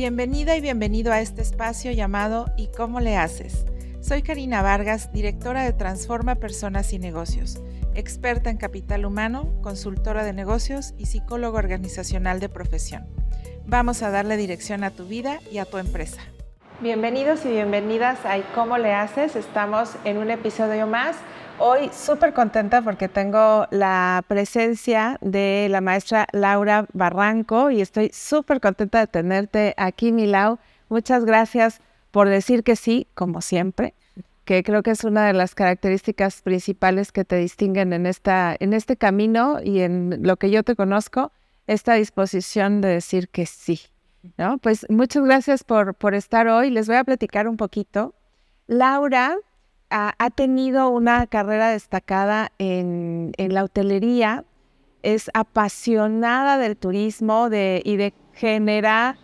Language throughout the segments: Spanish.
Bienvenida y bienvenido a este espacio llamado ¿Y cómo le haces? Soy Karina Vargas, directora de Transforma Personas y Negocios, experta en capital humano, consultora de negocios y psicólogo organizacional de profesión. Vamos a darle dirección a tu vida y a tu empresa. Bienvenidos y bienvenidas a ¿Y cómo le haces? Estamos en un episodio más Hoy súper contenta porque tengo la presencia de la maestra Laura Barranco y estoy súper contenta de tenerte aquí, Milau. Muchas gracias por decir que sí, como siempre, que creo que es una de las características principales que te distinguen en, esta, en este camino y en lo que yo te conozco, esta disposición de decir que sí. ¿no? Pues muchas gracias por, por estar hoy. Les voy a platicar un poquito. Laura ha, tenido una carrera destacada en, la hotelería, es apasionada del turismo y de generar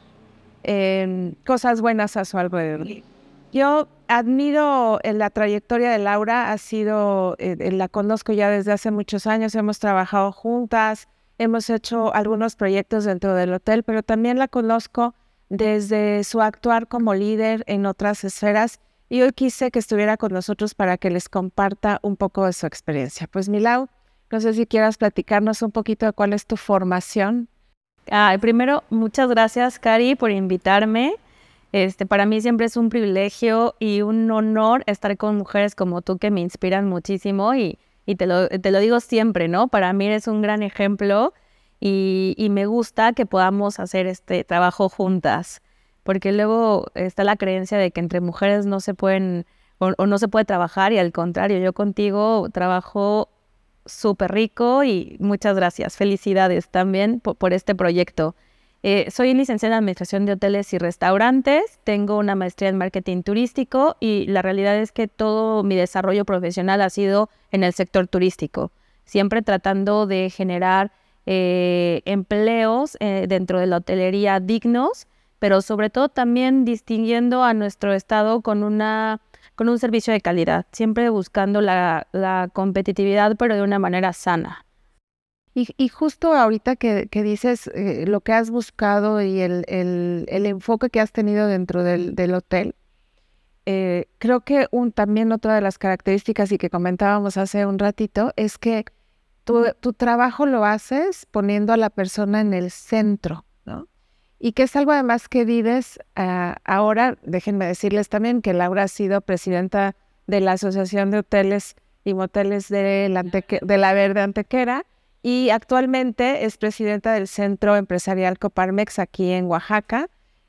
em, cosas buenas a su alrededor. Yo admiro en la trayectoria de Laura, ha sido, eh, la conozco ya desde hace muchos años, hemos trabajado juntas, hemos hecho algunos proyectos dentro del hotel, pero también la conozco desde su actuar como líder en otras esferas y hoy quise que estuviera con nosotros para que les comparta un poco de su experiencia. Pues Milau, no sé si quieras platicarnos un poquito de cuál es tu formación. primero, muchas gracias, Cari, por invitarme. Este, para mí siempre es un privilegio y un honor estar con mujeres como tú que me inspiran muchísimo y, te, lo, te, lo, digo siempre, ¿no? Para mí eres un gran ejemplo y, y me gusta que podamos hacer este trabajo juntas porque luego está la creencia de que entre mujeres no se pueden o, no se puede trabajar y al contrario, yo contigo trabajo súper rico y muchas gracias, felicidades también por, este proyecto. Eh, soy licenciada en Administración de Hoteles y Restaurantes, tengo una maestría en Marketing Turístico y la realidad es que todo mi desarrollo profesional ha sido en el sector turístico, siempre tratando de generar eh, empleos eh, dentro de la hotelería dignos pero sobre todo también distinguiendo a nuestro estado con una con un servicio de calidad, siempre buscando la, competitividad, pero de una manera sana. Y, justo ahorita que, dices eh, lo que has buscado y el, enfoque que has tenido dentro del, hotel, eh, creo que un, también otra de las características y que comentábamos hace un ratito es que tu, tu trabajo lo haces poniendo a la persona en el centro y que es algo además que vives ah, ahora. Déjenme decirles también que Laura ha sido presidenta de la Asociación de Hoteles y Moteles de la, de la Verde Antequera y actualmente es presidenta del Centro Empresarial Coparmex aquí en Oaxaca.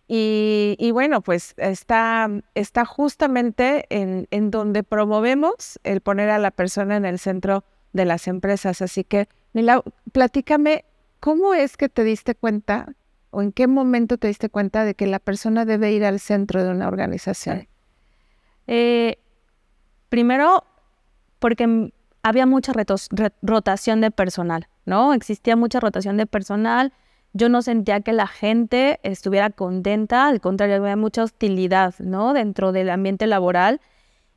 Y, bueno, pues está, está justamente en, en, donde promovemos el poner a la persona en el centro de las empresas. Así que, Nila, platícame, ¿cómo es que te diste cuenta o en qué momento te diste cuenta de que la persona debe ir al centro de una organización? Eh, primero, porque había mucha rotación de personal, ¿no? Existía mucha rotación de personal. Yo no sentía que la gente estuviera contenta, al contrario, había mucha hostilidad, ¿no? Dentro del ambiente laboral.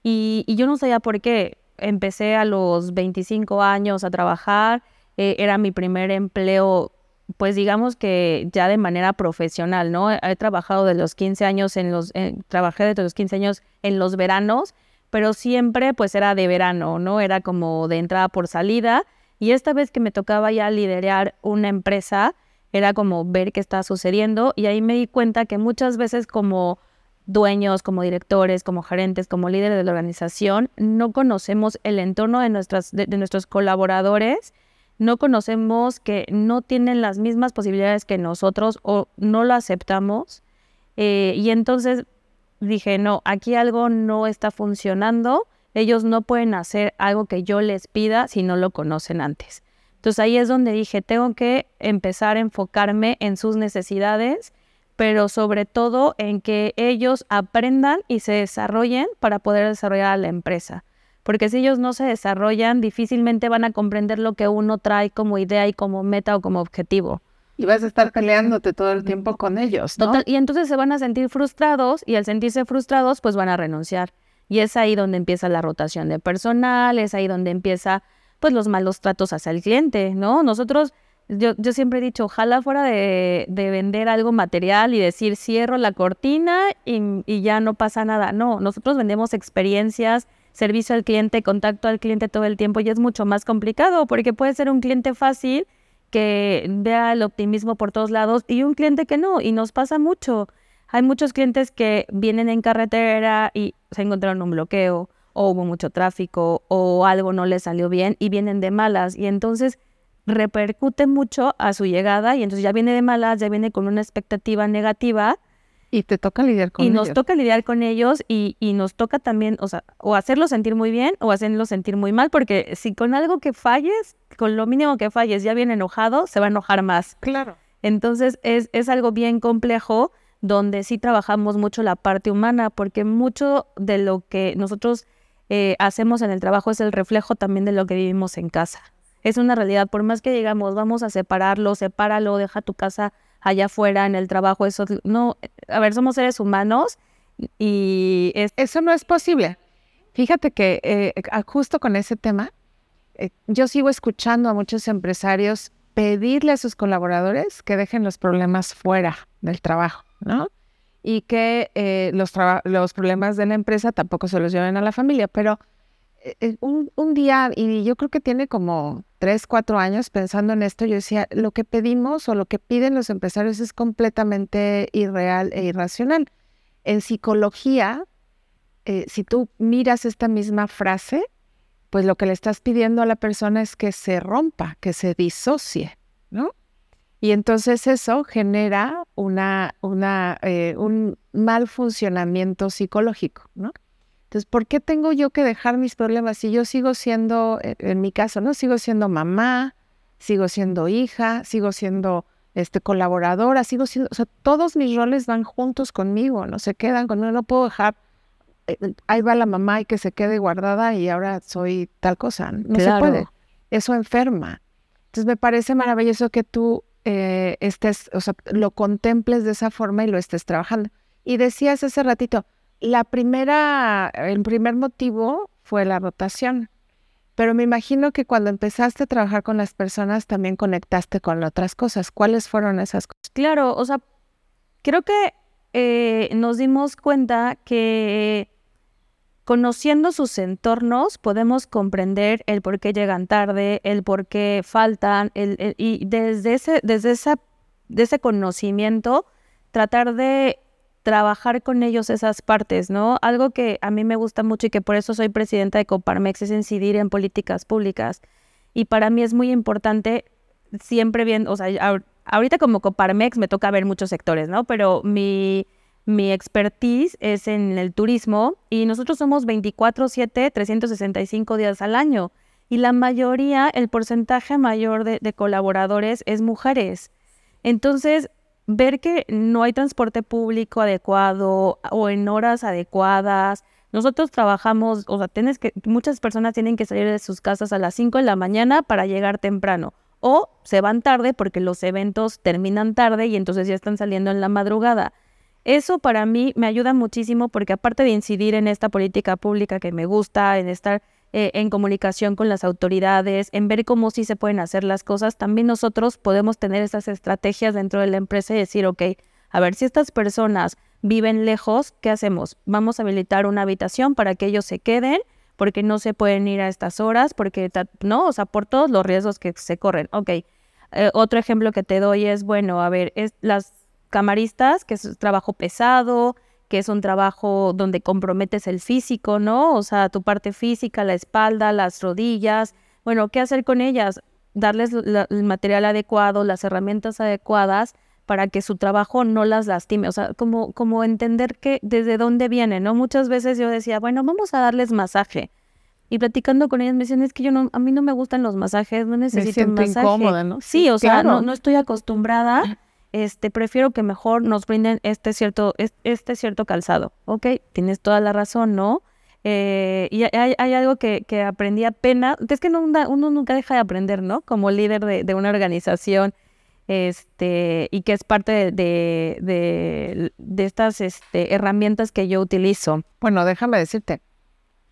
Y, yo no sabía por qué. Empecé a los 25 años a trabajar, eh, era mi primer empleo pues digamos que ya de manera profesional, ¿no? He trabajado de los 15 años en los, trabajé desde los 15 años en los veranos, pero siempre pues era de verano, ¿no? Era como de entrada por salida. Y esta vez que me tocaba ya liderar una empresa, era como ver qué estaba sucediendo y ahí me di cuenta que muchas veces como dueños, como directores, como gerentes, como líderes de la organización, no conocemos el entorno de, nuestras, de nuestros colaboradores no conocemos, que no tienen las mismas posibilidades que nosotros o no lo aceptamos. Eh, y entonces dije, no, aquí algo no está funcionando. Ellos no pueden hacer algo que yo les pida si no lo conocen antes. Entonces ahí es donde dije, tengo que empezar a enfocarme en sus necesidades, pero sobre todo en que ellos aprendan y se desarrollen para poder desarrollar a la empresa porque si ellos no se desarrollan, difícilmente van a comprender lo que uno trae como idea y como meta o como objetivo. Y vas a estar peleándote todo el tiempo con ellos, ¿no? y entonces se van a sentir frustrados y al sentirse frustrados, pues van a renunciar. Y es ahí donde empieza la rotación de personal, es ahí donde empieza pues los malos tratos hacia el cliente, ¿no? Nosotros yo, yo siempre he dicho, ojalá fuera de, de vender algo material y decir, cierro la cortina y, y ya no pasa nada. No, nosotros vendemos experiencias, servicio al cliente, contacto al cliente todo el tiempo y es mucho más complicado porque puede ser un cliente fácil que vea el optimismo por todos lados y un cliente que no, y nos pasa mucho. Hay muchos clientes que vienen en carretera y se encontraron un bloqueo o hubo mucho tráfico o algo no les salió bien y vienen de malas y entonces repercute mucho a su llegada y entonces ya viene de malas, ya viene con una expectativa negativa y te toca lidiar con y ellos. nos toca lidiar con ellos y, y nos toca también, o sea, o hacerlos sentir muy bien o hacerlos sentir muy mal, porque si con algo que falles, con lo mínimo que falles, ya viene enojado, se va a enojar más. Claro. Entonces es, es algo bien complejo donde sí trabajamos mucho la parte humana, porque mucho de lo que nosotros eh, hacemos en el trabajo es el reflejo también de lo que vivimos en casa. Es una realidad, por más que digamos, vamos a separarlo, sepáralo, deja tu casa allá afuera en el trabajo, eso no, a ver, somos seres humanos y es... Eso no es posible. Fíjate que eh, justo con ese tema, eh, yo sigo escuchando a muchos empresarios pedirle a sus colaboradores que dejen los problemas fuera del trabajo, ¿no? Y que eh, los, los problemas de la empresa tampoco se los lleven a la familia, pero un, un, día, y yo creo que tiene como tres, cuatro años pensando en esto, yo decía, lo que pedimos o lo que piden los empresarios es completamente irreal e irracional. En psicología, eh, si tú miras esta misma frase, pues lo que le estás pidiendo a la persona es que se rompa, que se disocie, ¿no? Y entonces eso genera una, una, eh, un mal funcionamiento psicológico, ¿no? Entonces, ¿por qué tengo yo que dejar mis problemas si yo sigo siendo, eh, en mi caso, ¿no? Sigo siendo mamá, sigo siendo hija, sigo siendo este, colaboradora, sigo siendo, o sea, todos mis roles van juntos conmigo, no se quedan conmigo, no puedo dejar, eh, ahí va la mamá y que se quede guardada y ahora soy tal cosa, no se puede, eso enferma. Entonces me parece maravilloso que tú eh, estés, o sea, lo contemples de esa forma y lo estés trabajando. Y decías hace ratito, la primera, el primer motivo fue la rotación, pero me imagino que cuando empezaste a trabajar con las personas también conectaste con otras cosas. ¿Cuáles fueron esas cosas? Claro, o sea, creo que eh, nos dimos cuenta que conociendo sus entornos podemos comprender el por qué llegan tarde, el por qué faltan, el, y desde ese, desde esa, ese conocimiento tratar de trabajar con ellos esas partes, ¿no? Algo que a mí me gusta mucho y que por eso soy presidenta de Coparmex es incidir en políticas públicas. Y para mí es muy importante siempre bien, o sea, ahorita como Coparmex me toca ver muchos sectores, ¿no? Pero mi, mi expertise es en el turismo y nosotros somos 24/7, 365 días al año. Y la mayoría, el porcentaje mayor de colaboradores es mujeres. Entonces, ver que no hay transporte público adecuado o en horas adecuadas. Nosotros trabajamos, o sea, tienes que, muchas personas tienen que salir de sus casas a las 5 de la mañana para llegar temprano. O se van tarde porque los eventos terminan tarde y entonces ya están saliendo en la madrugada. Eso para mí me ayuda muchísimo porque aparte de incidir en esta política pública que me gusta, en estar eh, en comunicación con las autoridades, en ver cómo sí se pueden hacer las cosas, también nosotros podemos tener esas estrategias dentro de la empresa y decir, ok, a ver, si estas personas viven lejos, ¿qué hacemos? Vamos a habilitar una habitación para que ellos se queden, porque no se pueden ir a estas horas, porque, no, o sea, por todos los riesgos que se corren. Ok, eh, otro ejemplo que te doy es, bueno, a ver, es las camaristas, que es trabajo pesado, que es un trabajo donde comprometes el físico, ¿no? O sea, tu parte física, la espalda, las rodillas. Bueno, ¿qué hacer con ellas? Darles el material adecuado, las herramientas adecuadas para que su trabajo no las lastime. O sea, como, como entender que desde dónde viene, ¿no? Muchas veces yo decía, bueno, vamos a darles masaje. Y platicando con ellas me decían, es que yo no, a mí no me gustan los masajes, no necesito un masaje. incómoda, ¿no? Sí, o sea, no, no estoy acostumbrada este, prefiero que mejor nos brinden este cierto, este cierto calzado. Ok, tienes toda la razón, ¿no? Eh, y hay, algo que, aprendí apenas, es que no, uno nunca deja de aprender, ¿no? Como líder de, una organización, este, y que es parte de, estas este, herramientas que yo utilizo. Bueno, déjame decirte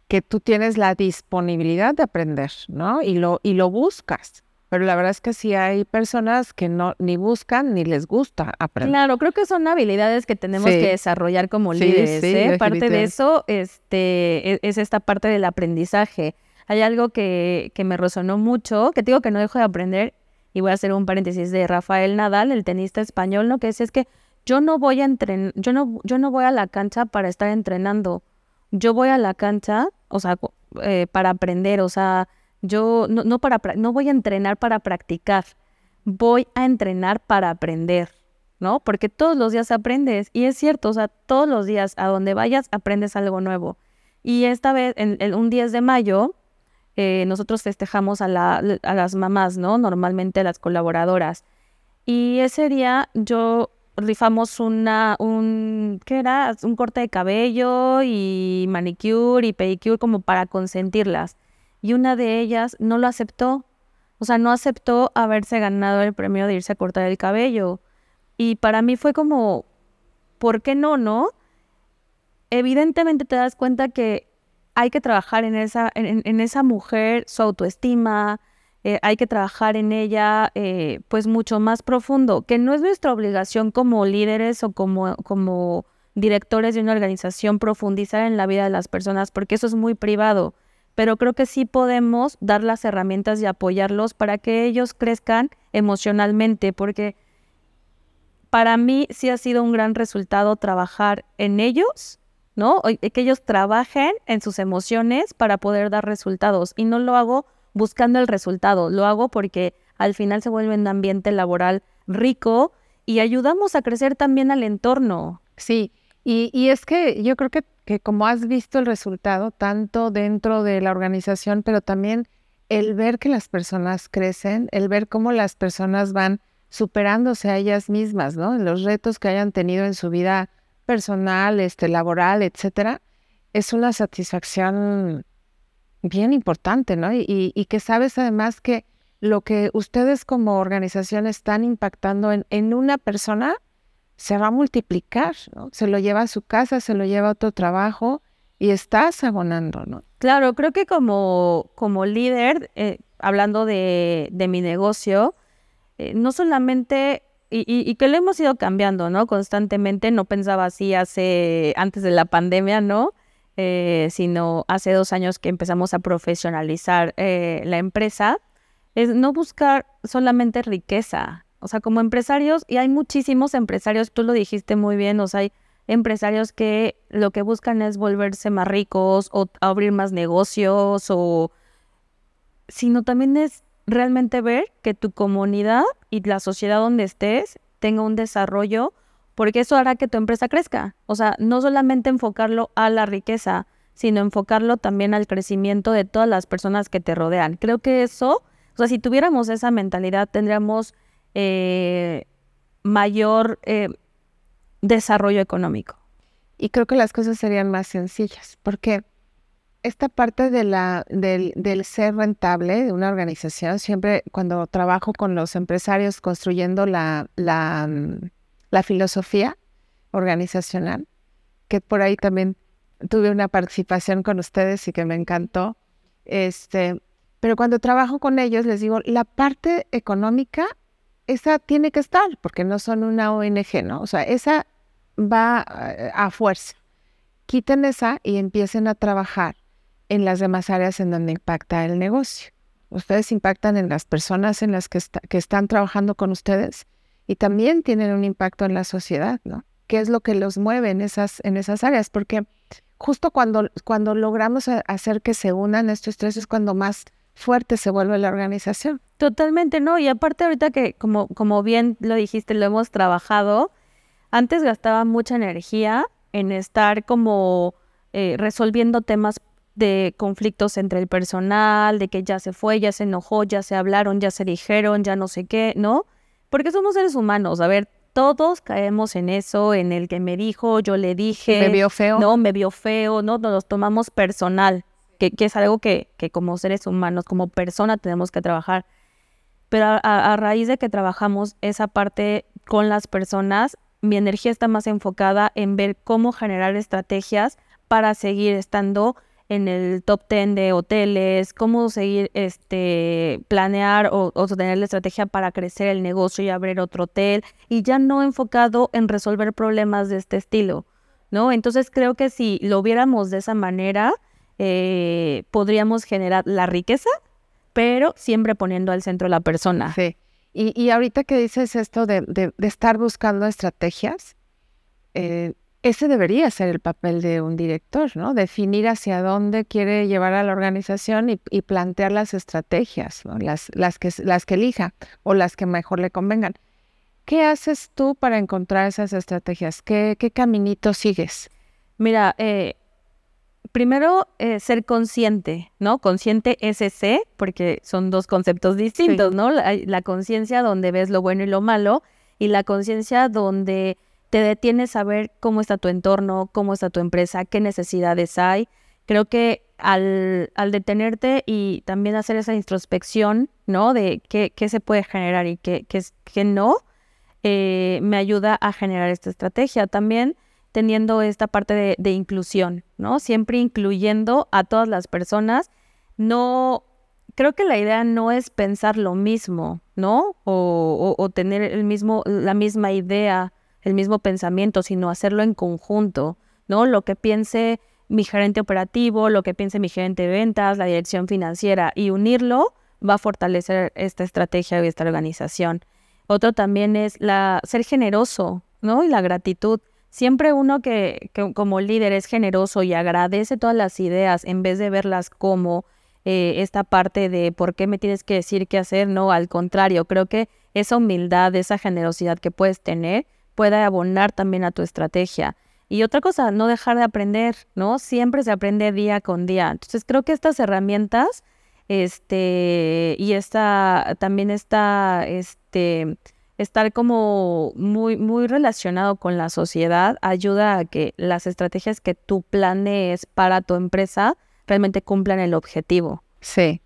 que tú tienes la disponibilidad de aprender, ¿no? Y lo, y lo buscas. Pero la verdad es que sí hay personas que no ni buscan ni les gusta aprender. Claro, creo que son habilidades que tenemos que desarrollar como líderes. ¿eh? Parte de eso este, e, es, esta parte del aprendizaje. Hay algo que, que me resonó mucho, que digo que no dejo de aprender, y voy a hacer un paréntesis de Rafael Nadal, el tenista español, ¿no? Que decía es que yo no voy a entrenar, yo no, yo no voy a la cancha para estar entrenando. Yo voy a la cancha, o sea, eh, para aprender, o sea, yo no, no, para, no voy a entrenar para practicar, voy a entrenar para aprender, ¿no? Porque todos los días aprendes, y es cierto, o sea, todos los días a donde vayas aprendes algo nuevo. Y esta vez, en, un 10 de mayo, eh, nosotros festejamos a, a las mamás, ¿no? Normalmente a las colaboradoras. Y ese día yo rifamos una, un, ¿qué era? Un corte de cabello y manicure y pedicure como para consentirlas y una de ellas no lo aceptó. O sea, no aceptó haberse ganado el premio de irse a cortar el cabello. Y para mí fue como, ¿por qué no, no? Evidentemente te das cuenta que hay que trabajar en esa, en, esa mujer, su autoestima, eh, hay que trabajar en ella eh, pues mucho más profundo, que no es nuestra obligación como líderes o como, como directores de una organización profundizar en la vida de las personas, porque eso es muy privado pero creo que sí podemos dar las herramientas y apoyarlos para que ellos crezcan emocionalmente, porque para mí sí ha sido un gran resultado trabajar en ellos, ¿no? Que ellos trabajen en sus emociones para poder dar resultados. Y no lo hago buscando el resultado, lo hago porque al final se vuelve un ambiente laboral rico y ayudamos a crecer también al entorno. Sí, y, y es que yo creo que que como has visto el resultado, tanto dentro de la organización, pero también el ver que las personas crecen, el ver cómo las personas van superándose a ellas mismas, ¿no? Los retos que hayan tenido en su vida personal, este, laboral, etcétera, es una satisfacción bien importante, ¿no? Y, y, que sabes además que lo que ustedes como organización están impactando en, en una persona se va a multiplicar, ¿no? Se lo lleva a su casa, se lo lleva a otro trabajo y estás abonando, ¿no? Claro, creo que como, como líder, eh, hablando de, de, mi negocio, eh, no solamente, y, y, que lo hemos ido cambiando, ¿no? Constantemente, no pensaba así hace, antes de la pandemia, ¿no? Eh, sino hace dos años que empezamos a profesionalizar la empresa, es no buscar solamente riqueza, o sea, como empresarios, y hay muchísimos empresarios, tú lo dijiste muy bien, o sea, hay empresarios que lo que buscan es volverse más ricos o abrir más negocios o sino también es realmente ver que tu comunidad y la sociedad donde estés tenga un desarrollo porque eso hará que tu empresa crezca. O sea, no solamente enfocarlo a la riqueza, sino enfocarlo también al crecimiento de todas las personas que te rodean. Creo que eso, o sea, si tuviéramos esa mentalidad, tendríamos eh, mayor eh, desarrollo económico. Y creo que las cosas serían más sencillas, porque esta parte del, del, ser rentable de una organización, siempre cuando trabajo con los empresarios construyendo la, la, mm, la filosofía organizacional, que por ahí también tuve una participación con ustedes y que me encantó. Este, pero cuando trabajo con ellos, les digo, la parte económica esa tiene que estar, porque no son una ONG, ¿no? O sea, esa va eh, a fuerza. Quiten esa y empiecen a trabajar en las demás áreas en donde impacta el negocio. Ustedes impactan en las personas en las que, que están trabajando con ustedes y también tienen un impacto en la sociedad, ¿no? ¿Qué es lo que los mueve en esas, en esas áreas? Porque justo cuando, cuando logramos hacer que se unan estos tres es cuando más fuerte se vuelve la organización. Totalmente, ¿no? Y aparte ahorita que, como, como bien lo dijiste, lo hemos trabajado, antes gastaba mucha energía en estar como eh, resolviendo temas de conflictos entre el personal, de que ya se fue, ya se enojó, ya se hablaron, ya se dijeron, ya no sé qué, ¿no? Porque somos seres humanos, a ver, todos caemos en eso, en el que me dijo, yo le dije. Me vio feo. No, me vio feo, no, nos tomamos personal que, es algo que, como seres humanos, como persona, tenemos que trabajar. Pero a, raíz de que trabajamos esa parte con las personas, mi energía está más enfocada en ver cómo generar estrategias para seguir estando en el top 10 de hoteles, cómo seguir, este, planear o, o tener la estrategia para crecer el negocio y abrir otro hotel, y ya no enfocado en resolver problemas de este estilo, ¿no? Entonces creo que si lo viéramos de esa manera, eh, podríamos generar la riqueza, pero siempre poniendo al centro a la persona. Sí. Y, y ahorita que dices esto de, de, de estar buscando estrategias, eh, ese debería ser el papel de un director, ¿no? Definir hacia dónde quiere llevar a la organización y, y plantear las estrategias, ¿no? las, las, que, las que elija o las que mejor le convengan. ¿Qué haces tú para encontrar esas estrategias? ¿Qué, qué caminito sigues? Mira, eh, primero eh, ser consciente, ¿no? Consciente SC, porque son dos conceptos distintos, Sí. ¿no? La, la conciencia donde ves lo bueno y lo malo y la conciencia donde te detienes a ver cómo está tu entorno, cómo está tu empresa, qué necesidades hay. Creo que al, al detenerte y también hacer esa introspección, ¿no? De qué, qué se puede generar y qué, qué, qué no, eh, me ayuda a generar esta estrategia. También teniendo esta parte de, inclusión, ¿no? Siempre incluyendo a todas las personas. No, creo que la idea no es pensar lo mismo, ¿no? O, o- o tener el mismo, la misma idea, el mismo pensamiento, sino hacerlo en conjunto, ¿no? Lo que piense mi gerente operativo, lo que piense mi gerente de ventas, la dirección financiera y unirlo va a fortalecer esta estrategia y esta organización. Otro también es la ser generoso, ¿no? Y la gratitud. Siempre uno que, que como líder es generoso y agradece todas las ideas en vez de verlas como eh, esta parte de por qué me tienes que decir qué hacer, no, al contrario, creo que esa humildad, esa generosidad que puedes tener puede abonar también a tu estrategia. Y otra cosa, no dejar de aprender, ¿no? Siempre se aprende día con día. Entonces creo que estas herramientas, este, y esta, también está, este, estar como muy, muy relacionado con la sociedad ayuda a que las estrategias que tú planees para tu empresa realmente cumplan el objetivo. Sí.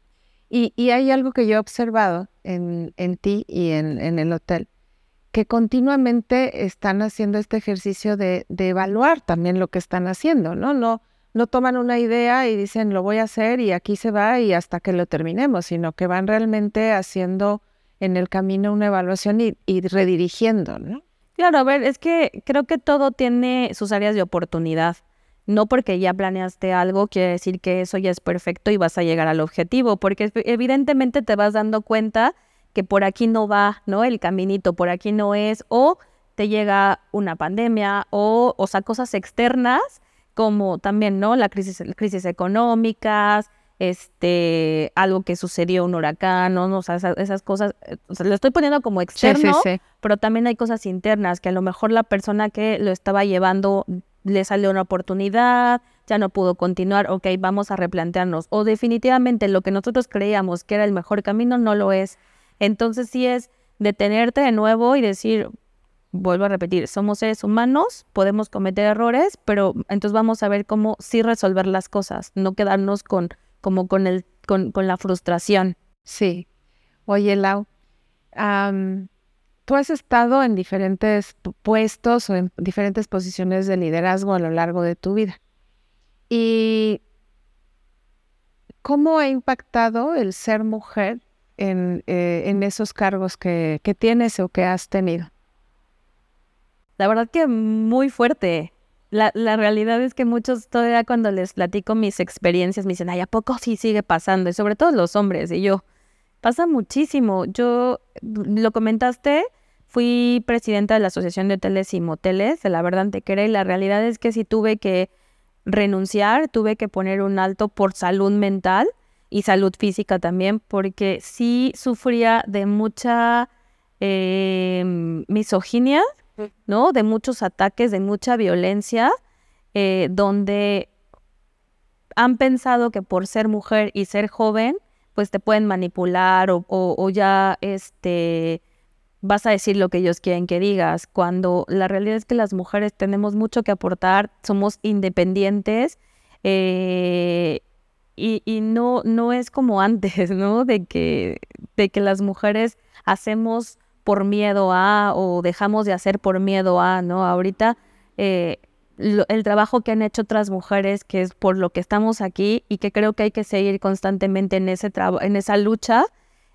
Y, y hay algo que yo he observado en, en ti y en, en el hotel, que continuamente están haciendo este ejercicio de, de evaluar también lo que están haciendo, ¿no? No, no toman una idea y dicen lo voy a hacer y aquí se va y hasta que lo terminemos, sino que van realmente haciendo en el camino una evaluación y, redirigiendo, ¿no? Claro, a ver, es que creo que todo tiene sus áreas de oportunidad. No porque ya planeaste algo quiere decir que eso ya es perfecto y vas a llegar al objetivo, porque ev- evidentemente te vas dando cuenta que por aquí no va, ¿no? El caminito, por aquí no es, o te llega una pandemia, o, o sea, cosas externas, como también, ¿no? La crisis, crisis económicas, este, algo que sucedió, un huracán, ¿no? O sea, esas, esas cosas, eh, o sea, lo estoy poniendo como externo, sí. pero también hay cosas internas que a lo mejor la persona que lo estaba llevando le salió una oportunidad, ya no pudo continuar, ok, vamos a replantearnos. O definitivamente lo que nosotros creíamos que era el mejor camino no lo es. Entonces sí es detenerte de nuevo y decir, vuelvo a repetir, somos seres humanos, podemos cometer errores, pero entonces vamos a ver cómo sí resolver las cosas, no quedarnos con como con el con, con la frustración. Sí. Oye, Lau, tú has estado en diferentes pu- puestos o en diferentes posiciones de liderazgo a lo largo de tu vida. ¿Y cómo ha impactado el ser mujer en, eh, en esos cargos que, que tienes o que has tenido? La verdad que muy fuerte. La, la realidad es que muchos todavía cuando les platico mis experiencias me dicen, ay, ¿a poco sí sigue pasando? Y sobre todo los hombres. Y yo, pasa muchísimo. Yo, lo comentaste, fui presidenta de la Asociación de Hoteles y Moteles de la verdad Antequera y la realidad es que sí tuve que renunciar, tuve que poner un alto por salud mental y salud física también, porque sí sufría de mucha eh, misoginia, ¿no? De muchos ataques, de mucha violencia, eh, donde han pensado que por ser mujer y ser joven, pues te pueden manipular o, o- o ya este vas a decir lo que ellos quieren que digas, cuando la realidad es que las mujeres tenemos mucho que aportar, somos independientes eh, y, y no, no es como antes, ¿no? De que, de que las mujeres hacemos por miedo a o dejamos de hacer por miedo a, ¿no? Ahorita eh, el trabajo que han hecho otras mujeres, que es por lo que estamos aquí y que creo que hay que seguir constantemente en, ese en esa lucha,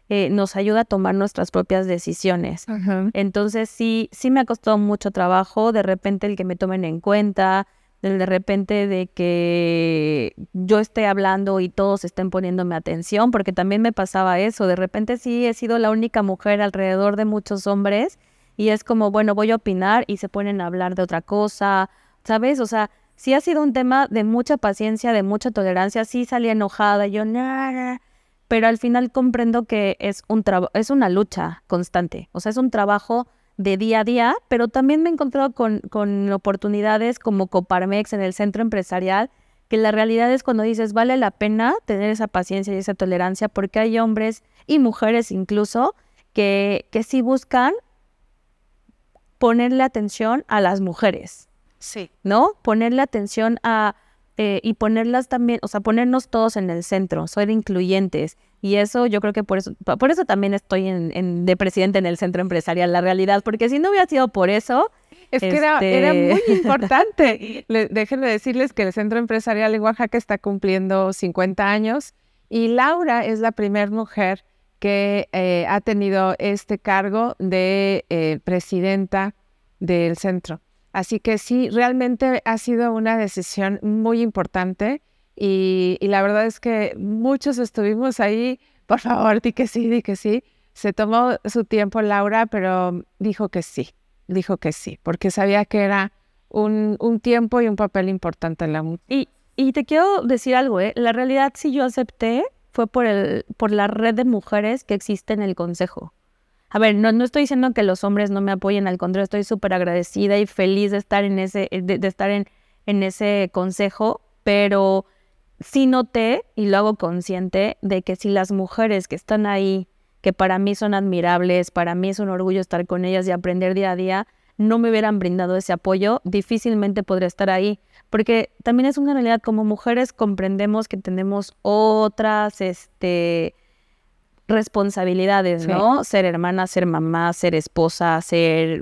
eh, nos ayuda a tomar nuestras propias decisiones. Entonces sí, sí me ha costado mucho trabajo, de repente el que me tomen en cuenta, de repente de que yo esté hablando y todos estén poniéndome atención, porque también me pasaba eso, de repente sí he sido la única mujer alrededor de muchos hombres y es como, bueno, voy a opinar y se ponen a hablar de otra cosa, ¿sabes? O sea, sí ha sido un tema de mucha paciencia, de mucha tolerancia, sí salí enojada, yo, nada, pero al final comprendo que es, un es una lucha constante, o sea, es un trabajo de día a día, pero también me he encontrado con, con oportunidades como Coparmex en el centro empresarial, que la realidad es cuando dices, vale la pena tener esa paciencia y esa tolerancia, porque hay hombres y mujeres incluso que, que sí buscan ponerle atención a las mujeres. Sí. ¿No? Ponerle atención a eh, y ponerlas también, o sea, ponernos todos en el centro, ser incluyentes. Y eso yo creo que por eso, por eso también estoy en, de presidente en el centro empresarial, la realidad, porque si no hubiera sido por eso... Es que era, era, este muy importante. déjenme decirles que el centro empresarial en Oaxaca está cumpliendo 50 años y Laura es la primera mujer que eh, ha tenido este cargo de eh, presidenta del centro. Así que sí, realmente ha sido una decisión muy importante y, la verdad es que muchos estuvimos ahí, por favor, di que sí, di que sí. Se tomó su tiempo Laura, pero dijo que sí, dijo que sí, porque sabía que era un, tiempo y un papel importante en la. Y, y te quiero decir algo, ¿eh? la realidad si yo acepté fue por, el, por la red de mujeres que existe en el Consejo. A ver, no, no estoy diciendo que los hombres no me apoyen, al contrario, estoy súper agradecida y feliz de estar en ese, de, estar en, en ese consejo, pero sí noté, y lo hago consciente, de que si las mujeres que están ahí, que para mí son admirables, para mí es un orgullo estar con ellas y aprender día a día, no me hubieran brindado ese apoyo, difícilmente podría estar ahí. Porque también es una realidad, como mujeres comprendemos que tenemos otras, este, responsabilidades, ¿no? Ser hermana, ser mamá, ser esposa, ser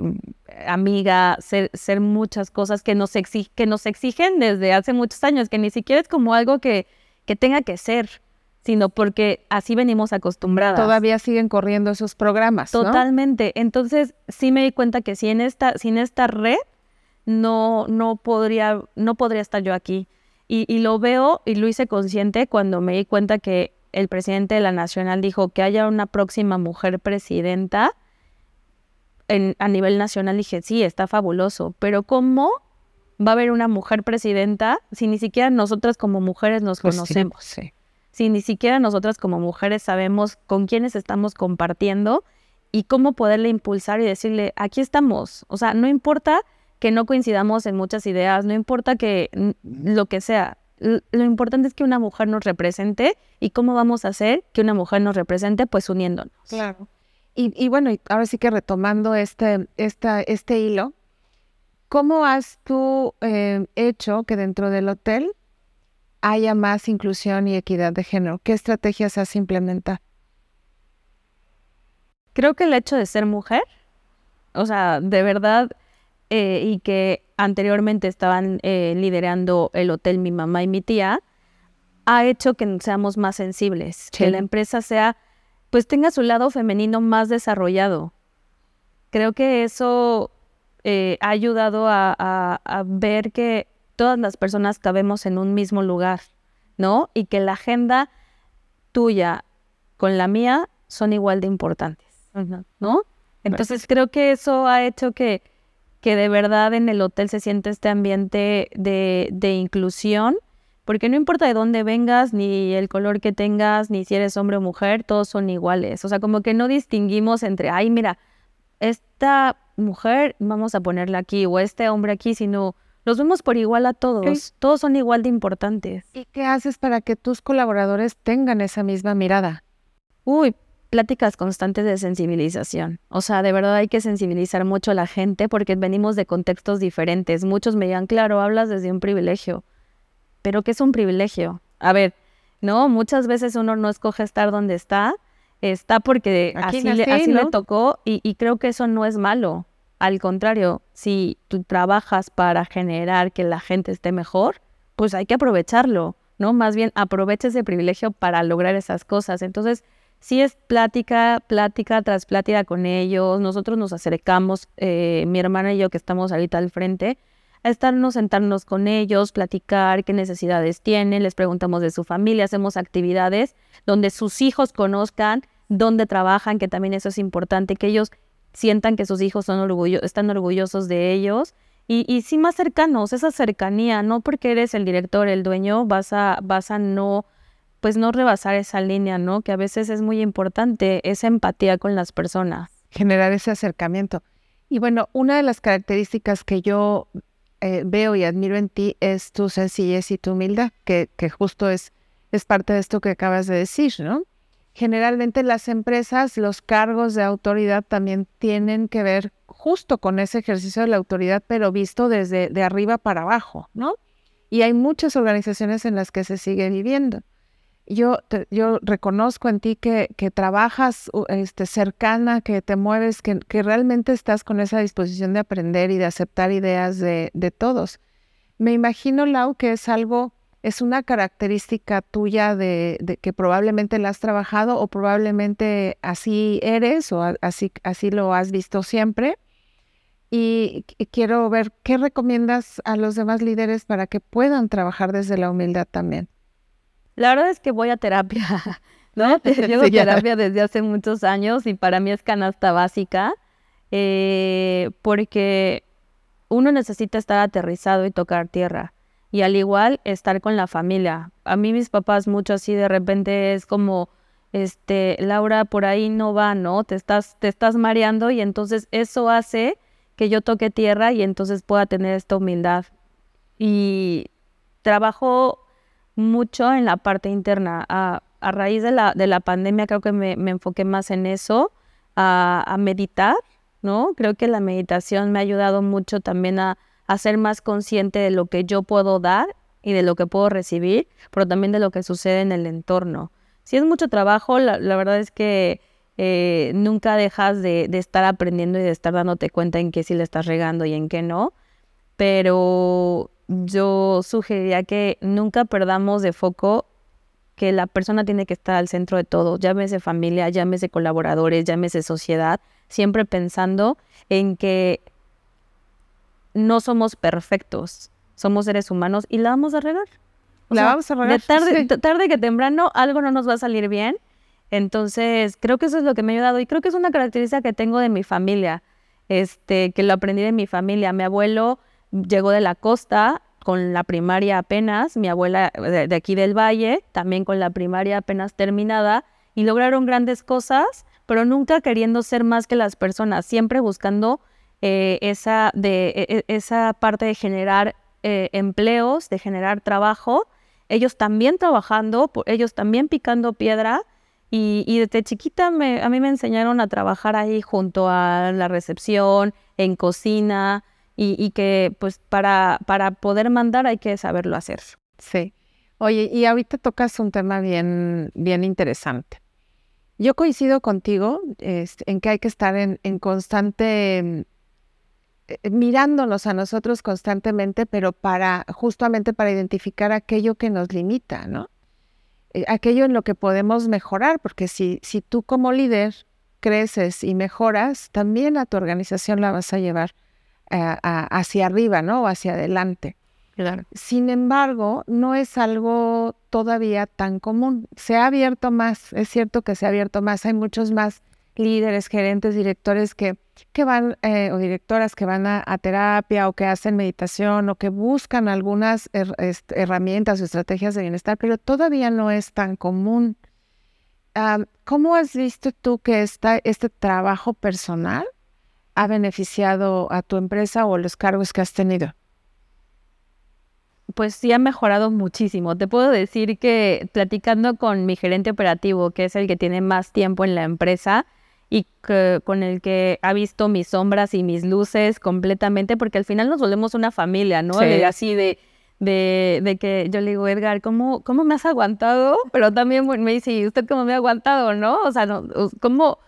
amiga, ser, ser muchas cosas que nos, que nos exigen desde hace muchos años, que ni siquiera es como algo que, que tenga que ser, sino porque así venimos acostumbradas. Todavía siguen corriendo esos programas. Totalmente. Entonces, sí me di cuenta que si en esta, sin esta red no, no, podría, no podría estar yo aquí. Y, y lo veo y lo hice consciente cuando me di cuenta que el presidente de la Nacional dijo que haya una próxima mujer presidenta, en, a nivel nacional dije, sí, está fabuloso, pero ¿cómo va a haber una mujer presidenta si ni siquiera nosotras como mujeres nos pues conocemos? Si ni siquiera nosotras como mujeres sabemos con quiénes estamos compartiendo y cómo poderle impulsar y decirle, aquí estamos. O sea, no importa que no coincidamos en muchas ideas, no importa que lo que sea, lo importante es que una mujer nos represente y cómo vamos a hacer que una mujer nos represente, pues uniéndonos. Claro. Y, bueno, ahora sí que retomando este, esta, este hilo, ¿cómo has tú eh, hecho que dentro del hotel haya más inclusión y equidad de género? ¿Qué estrategias has implementado? Creo que el hecho de ser mujer, o sea, de verdad, eh, y que anteriormente estaban eh, liderando el hotel mi mamá y mi tía, ha hecho que seamos más sensibles, que la empresa sea, pues tenga su lado femenino más desarrollado. Creo que eso eh, ha ayudado a, ver que todas las personas cabemos en un mismo lugar, ¿no? Y que la agenda tuya con la mía son igual de importantes, ¿no? Entonces creo que eso ha hecho que que de verdad en el hotel se siente este ambiente de, de inclusión, porque no importa de dónde vengas, ni el color que tengas, ni si eres hombre o mujer, todos son iguales. O sea, como que no distinguimos entre, ay, mira, esta mujer vamos a ponerla aquí o este hombre aquí, sino los vemos por igual a todos. Todos son igual de importantes. ¿Y qué haces para que tus colaboradores tengan esa misma mirada? Uy, pláticas constantes de sensibilización. O sea, de verdad hay que sensibilizar mucho a la gente porque venimos de contextos diferentes. Muchos me digan, claro, hablas desde un privilegio. Pero ¿qué es un privilegio? A ver, no, muchas veces uno no escoge estar donde está, está porque así, le, así le tocó y, creo que eso no es malo. Al contrario, si tú trabajas para generar que la gente esté mejor, pues hay que aprovecharlo, ¿no? Más bien aprovecha ese privilegio para lograr esas cosas. Entonces, si es plática, plática tras plática con ellos. Nosotros nos acercamos, eh, mi hermana y yo que estamos ahorita al frente, a estarnos, sentarnos con ellos, platicar qué necesidades tienen, les preguntamos de su familia, hacemos actividades donde sus hijos conozcan dónde trabajan, que también eso es importante, que ellos sientan que sus hijos son orgullo están orgullosos de ellos y, y sí más cercanos, esa cercanía, no porque eres el director, el dueño, vas a, vas a no, pues no rebasar esa línea, ¿no? Que a veces es muy importante, esa empatía con las personas. Generar ese acercamiento. Y bueno, una de las características que yo eh, veo y admiro en ti es tu sencillez y tu humildad, que, que justo es, es parte de esto que acabas de decir, ¿no? Generalmente las empresas, los cargos de autoridad también tienen que ver justo con ese ejercicio de la autoridad, pero visto desde de arriba para abajo, ¿no? Y hay muchas organizaciones en las que se sigue viviendo. Yo, yo reconozco en ti que, trabajas este, cercana, que te mueves, que, realmente estás con esa disposición de aprender y de aceptar ideas de, todos. Me imagino, Lau, que es algo, es una característica tuya de, que probablemente la has trabajado o probablemente así eres o así, así lo has visto siempre. Y quiero ver qué recomiendas a los demás líderes para que puedan trabajar desde la humildad también. La verdad es que voy a terapia, ¿no? Llevo sí, terapia desde hace muchos años y para mí es canasta básica, eh, porque uno necesita estar aterrizado y tocar tierra. Y al igual estar con la familia. A mí mis papás mucho así de repente es como, este, Laura, por ahí no va, ¿no? Te estás, te estás mareando y entonces eso hace que yo toque tierra y entonces pueda tener esta humildad. Y trabajo mucho en la parte interna. A, a raíz de la, de la pandemia creo que me, me enfoqué más en eso, a, a, meditar, ¿no? Creo que la meditación me ha ayudado mucho también a, a, ser más consciente de lo que yo puedo dar y de lo que puedo recibir, pero también de lo que sucede en el entorno. Si es mucho trabajo, la, la verdad es que eh, nunca dejas de, de, estar aprendiendo y de estar dándote cuenta en qué sí le estás regando y en qué no, pero yo sugeriría que nunca perdamos de foco que la persona tiene que estar al centro de todo, llámese familia, llámese colaboradores, llámese sociedad, siempre pensando en que no somos perfectos, somos seres humanos y la vamos a regar. O la sea, vamos a regar. De tarde, sí. tarde que temprano algo no nos va a salir bien. Entonces, creo que eso es lo que me ha ayudado y creo que es una característica que tengo de mi familia, este, que lo aprendí de mi familia. Mi abuelo llegó de la costa con la primaria apenas, mi abuela de, aquí del valle, también con la primaria apenas terminada, y lograron grandes cosas, pero nunca queriendo ser más que las personas, siempre buscando eh, esa, de, e, e, esa parte de generar eh, empleos, de generar trabajo, ellos también trabajando, ellos también picando piedra, y, y desde chiquita me, a mí me enseñaron a trabajar ahí junto a la recepción, en cocina, y, y, que pues para, para poder mandar hay que saberlo hacer. Sí. Oye, y ahorita tocas un tema bien, bien interesante. Yo coincido contigo este, en que hay que estar en, en constante, eh, mirándonos a nosotros constantemente, pero para, justamente para identificar aquello que nos limita, ¿no? Eh, aquello en lo que podemos mejorar, porque si, si tú como líder creces y mejoras, también a tu organización la vas a llevar a, hacia arriba, ¿no? O hacia adelante. Claro. Sin embargo, no es algo todavía tan común. Se ha abierto más, es cierto que se ha abierto más. Hay muchos más líderes, gerentes, directores que, que van, eh, o directoras que van a, a, terapia o que hacen meditación o que buscan algunas her herramientas o estrategias de bienestar, pero todavía no es tan común. Um, ¿Cómo has visto tú que esta, este trabajo personal ha beneficiado a tu empresa o los cargos que has tenido? Pues sí ha mejorado muchísimo. Te puedo decir que platicando con mi gerente operativo, que es el que tiene más tiempo en la empresa y que, con el que ha visto mis sombras y mis luces completamente, porque al final nos volvemos una familia, ¿no? Sí. Así de, de, de, que yo le digo, Edgar, ¿cómo, ¿cómo me has aguantado? Pero también me dice, ¿y usted cómo me ha aguantado, no? O sea, no, ¿cómo,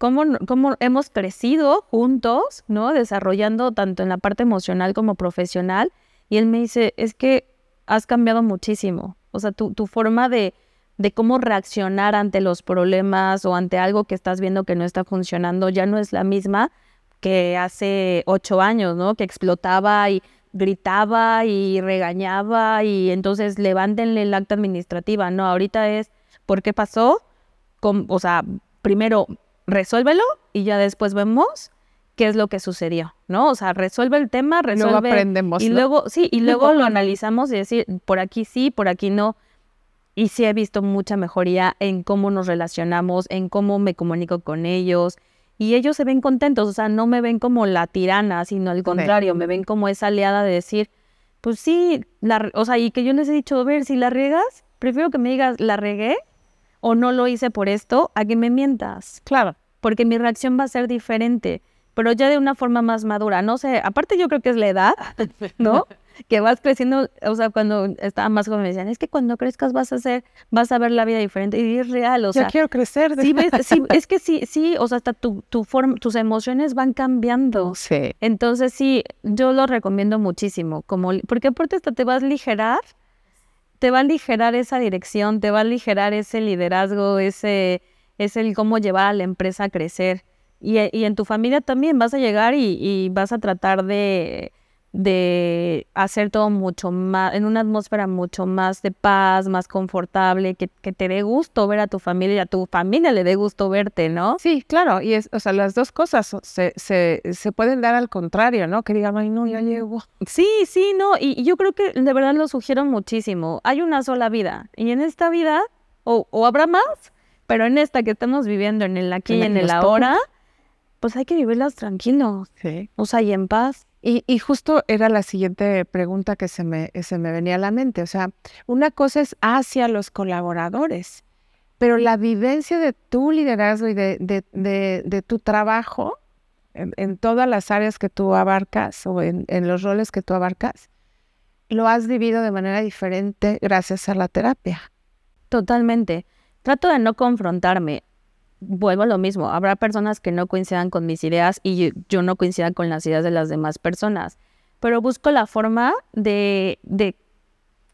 cómo, cómo hemos crecido juntos, ¿no? Desarrollando tanto en la parte emocional como profesional. Y él me dice, es que has cambiado muchísimo. O sea, tu, tu forma de, de cómo reaccionar ante los problemas o ante algo que estás viendo que no está funcionando ya no es la misma que hace ocho años, ¿no? Que explotaba y gritaba y regañaba y entonces levántenle el acta administrativa. No, ahorita es, ¿por qué pasó? o sea, primero resuélvelo y ya después vemos qué es lo que sucedió, ¿no? O sea, resuelve el tema, resuelve. Luego aprendemos. Y luego, sí, y luego lo analizamos y decir, por aquí sí, por aquí no. Y sí he visto mucha mejoría en cómo nos relacionamos, en cómo me comunico con ellos. Y ellos se ven contentos, o sea, no me ven como la tirana, sino al contrario, me ven como esa aliada de decir, pues sí, la, o sea, y que yo les he dicho, a ver, si la regas, prefiero que me digas, la regué o no lo hice por esto, a que me mientas. Claro. Porque mi reacción va a ser diferente, pero ya de una forma más madura. No sé, aparte yo creo que es la edad, ¿no? que vas creciendo, o sea, cuando estaba más joven me decían, es que cuando crezcas vas a hacer, vas a ver la vida diferente y es real, o sea. Yo quiero crecer. Sí, sí, es que sí, sí, o sea, hasta tu, tu forma, tus emociones van cambiando. Sí. Entonces sí, yo lo recomiendo muchísimo, como, porque aparte hasta te vas a aligerar te va a aligerar esa dirección, te va a aligerar ese liderazgo, ese es el cómo llevar a la empresa a crecer. Y, en tu familia también vas a llegar y vas a tratar de, de hacer todo mucho más, en una atmósfera mucho más de paz, más confortable, que, que, te dé gusto ver a tu familia y a tu familia le dé gusto verte, ¿no? Sí, claro, y es, o sea, las dos cosas se, se, se pueden dar al contrario, ¿no? Que digan, ay, no, ya llego. Sí, sí, no, y, yo creo que de verdad lo sugiero muchísimo. Hay una sola vida, y en esta vida, o, o habrá más, pero en esta que estamos viviendo, en el aquí y en el ahora, pues hay que vivirlas tranquilos, sí. o sea, y en paz. Y, justo era la siguiente pregunta que se me, se me venía a la mente. O sea, una cosa es hacia los colaboradores, pero la vivencia de tu liderazgo y de, de, tu trabajo en, todas las áreas que tú abarcas o en, en los roles que tú abarcas, lo has vivido de manera diferente gracias a la terapia. Totalmente. Trato de no confrontarme vuelvo a lo mismo, habrá personas que no coincidan con mis ideas y yo, no coincida con las ideas de las demás personas, pero busco la forma de, de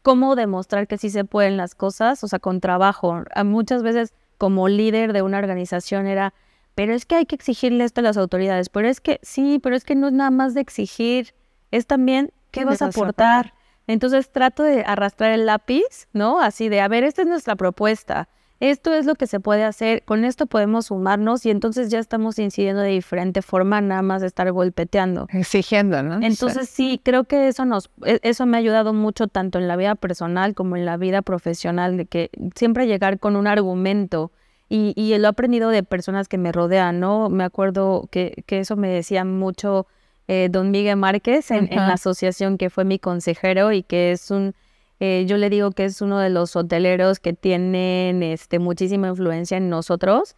cómo demostrar que sí se pueden las cosas, o sea, con trabajo. muchas veces como líder de una organización era, pero es que hay que exigirle esto a las autoridades, pero es que sí, pero es que no es nada más de exigir, es también qué vas a aportar. Entonces trato de arrastrar el lápiz, ¿no? Así de, a ver, esta es nuestra propuesta esto es lo que se puede hacer, con esto podemos sumarnos y entonces ya estamos incidiendo de diferente forma, nada más de estar golpeteando. Exigiendo, ¿no? Entonces sí, creo que eso nos, e, eso me ha ayudado mucho tanto en la vida personal como en la vida profesional, de que siempre llegar con un argumento y, y lo he aprendido de personas que me rodean, ¿no? Me acuerdo que, que eso me decía mucho eh, don Miguel Márquez en la asociación que fue mi consejero y que es un eh, yo le digo que es uno de los hoteleros que tienen este, muchísima influencia en nosotros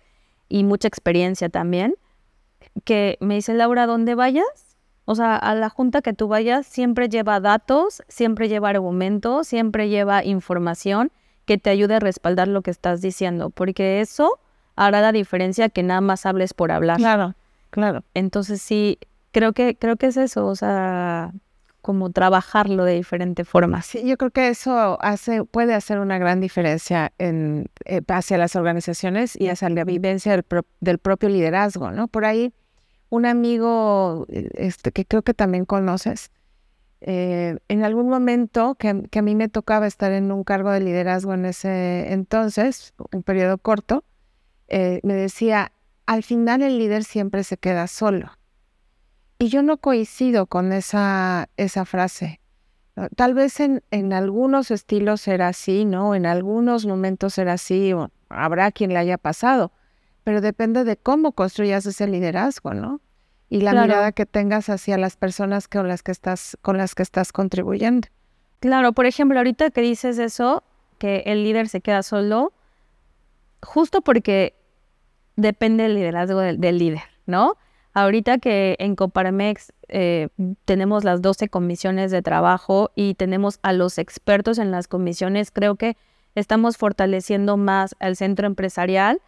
y mucha experiencia también. Que me dice, Laura, ¿dónde vayas? O sea, a la junta que tú vayas siempre lleva datos, siempre lleva argumentos, siempre lleva información que te ayude a respaldar lo que estás diciendo, porque eso hará la diferencia que nada más hables por hablar. Claro, claro. Entonces sí, creo que creo que es eso, o sea, como trabajarlo de diferente forma. Sí, yo creo que eso hace, puede hacer una gran diferencia en, eh, hacia las organizaciones y hacia la vivencia del, del, propio liderazgo, ¿no? Por ahí, un amigo eh, este, que creo que también conoces, eh, en algún momento que, que, a mí me tocaba estar en un cargo de liderazgo en ese entonces, un periodo corto, me decía, al final el líder siempre se queda solo. Y yo no coincido con esa, esa frase. Tal vez en, en algunos estilos será así, ¿no? En algunos momentos será así, o habrá quien le haya pasado, pero depende de cómo construyas ese liderazgo, ¿no? Y la mirada que tengas hacia las personas con las que estás, con las que estás contribuyendo. Claro, por ejemplo, ahorita que dices eso, que el líder se queda solo, justo porque depende del liderazgo del líder, ¿no? Ahorita que en Coparmex eh, tenemos las 12 comisiones de trabajo y tenemos a los expertos en las comisiones, creo que estamos fortaleciendo más al centro empresarial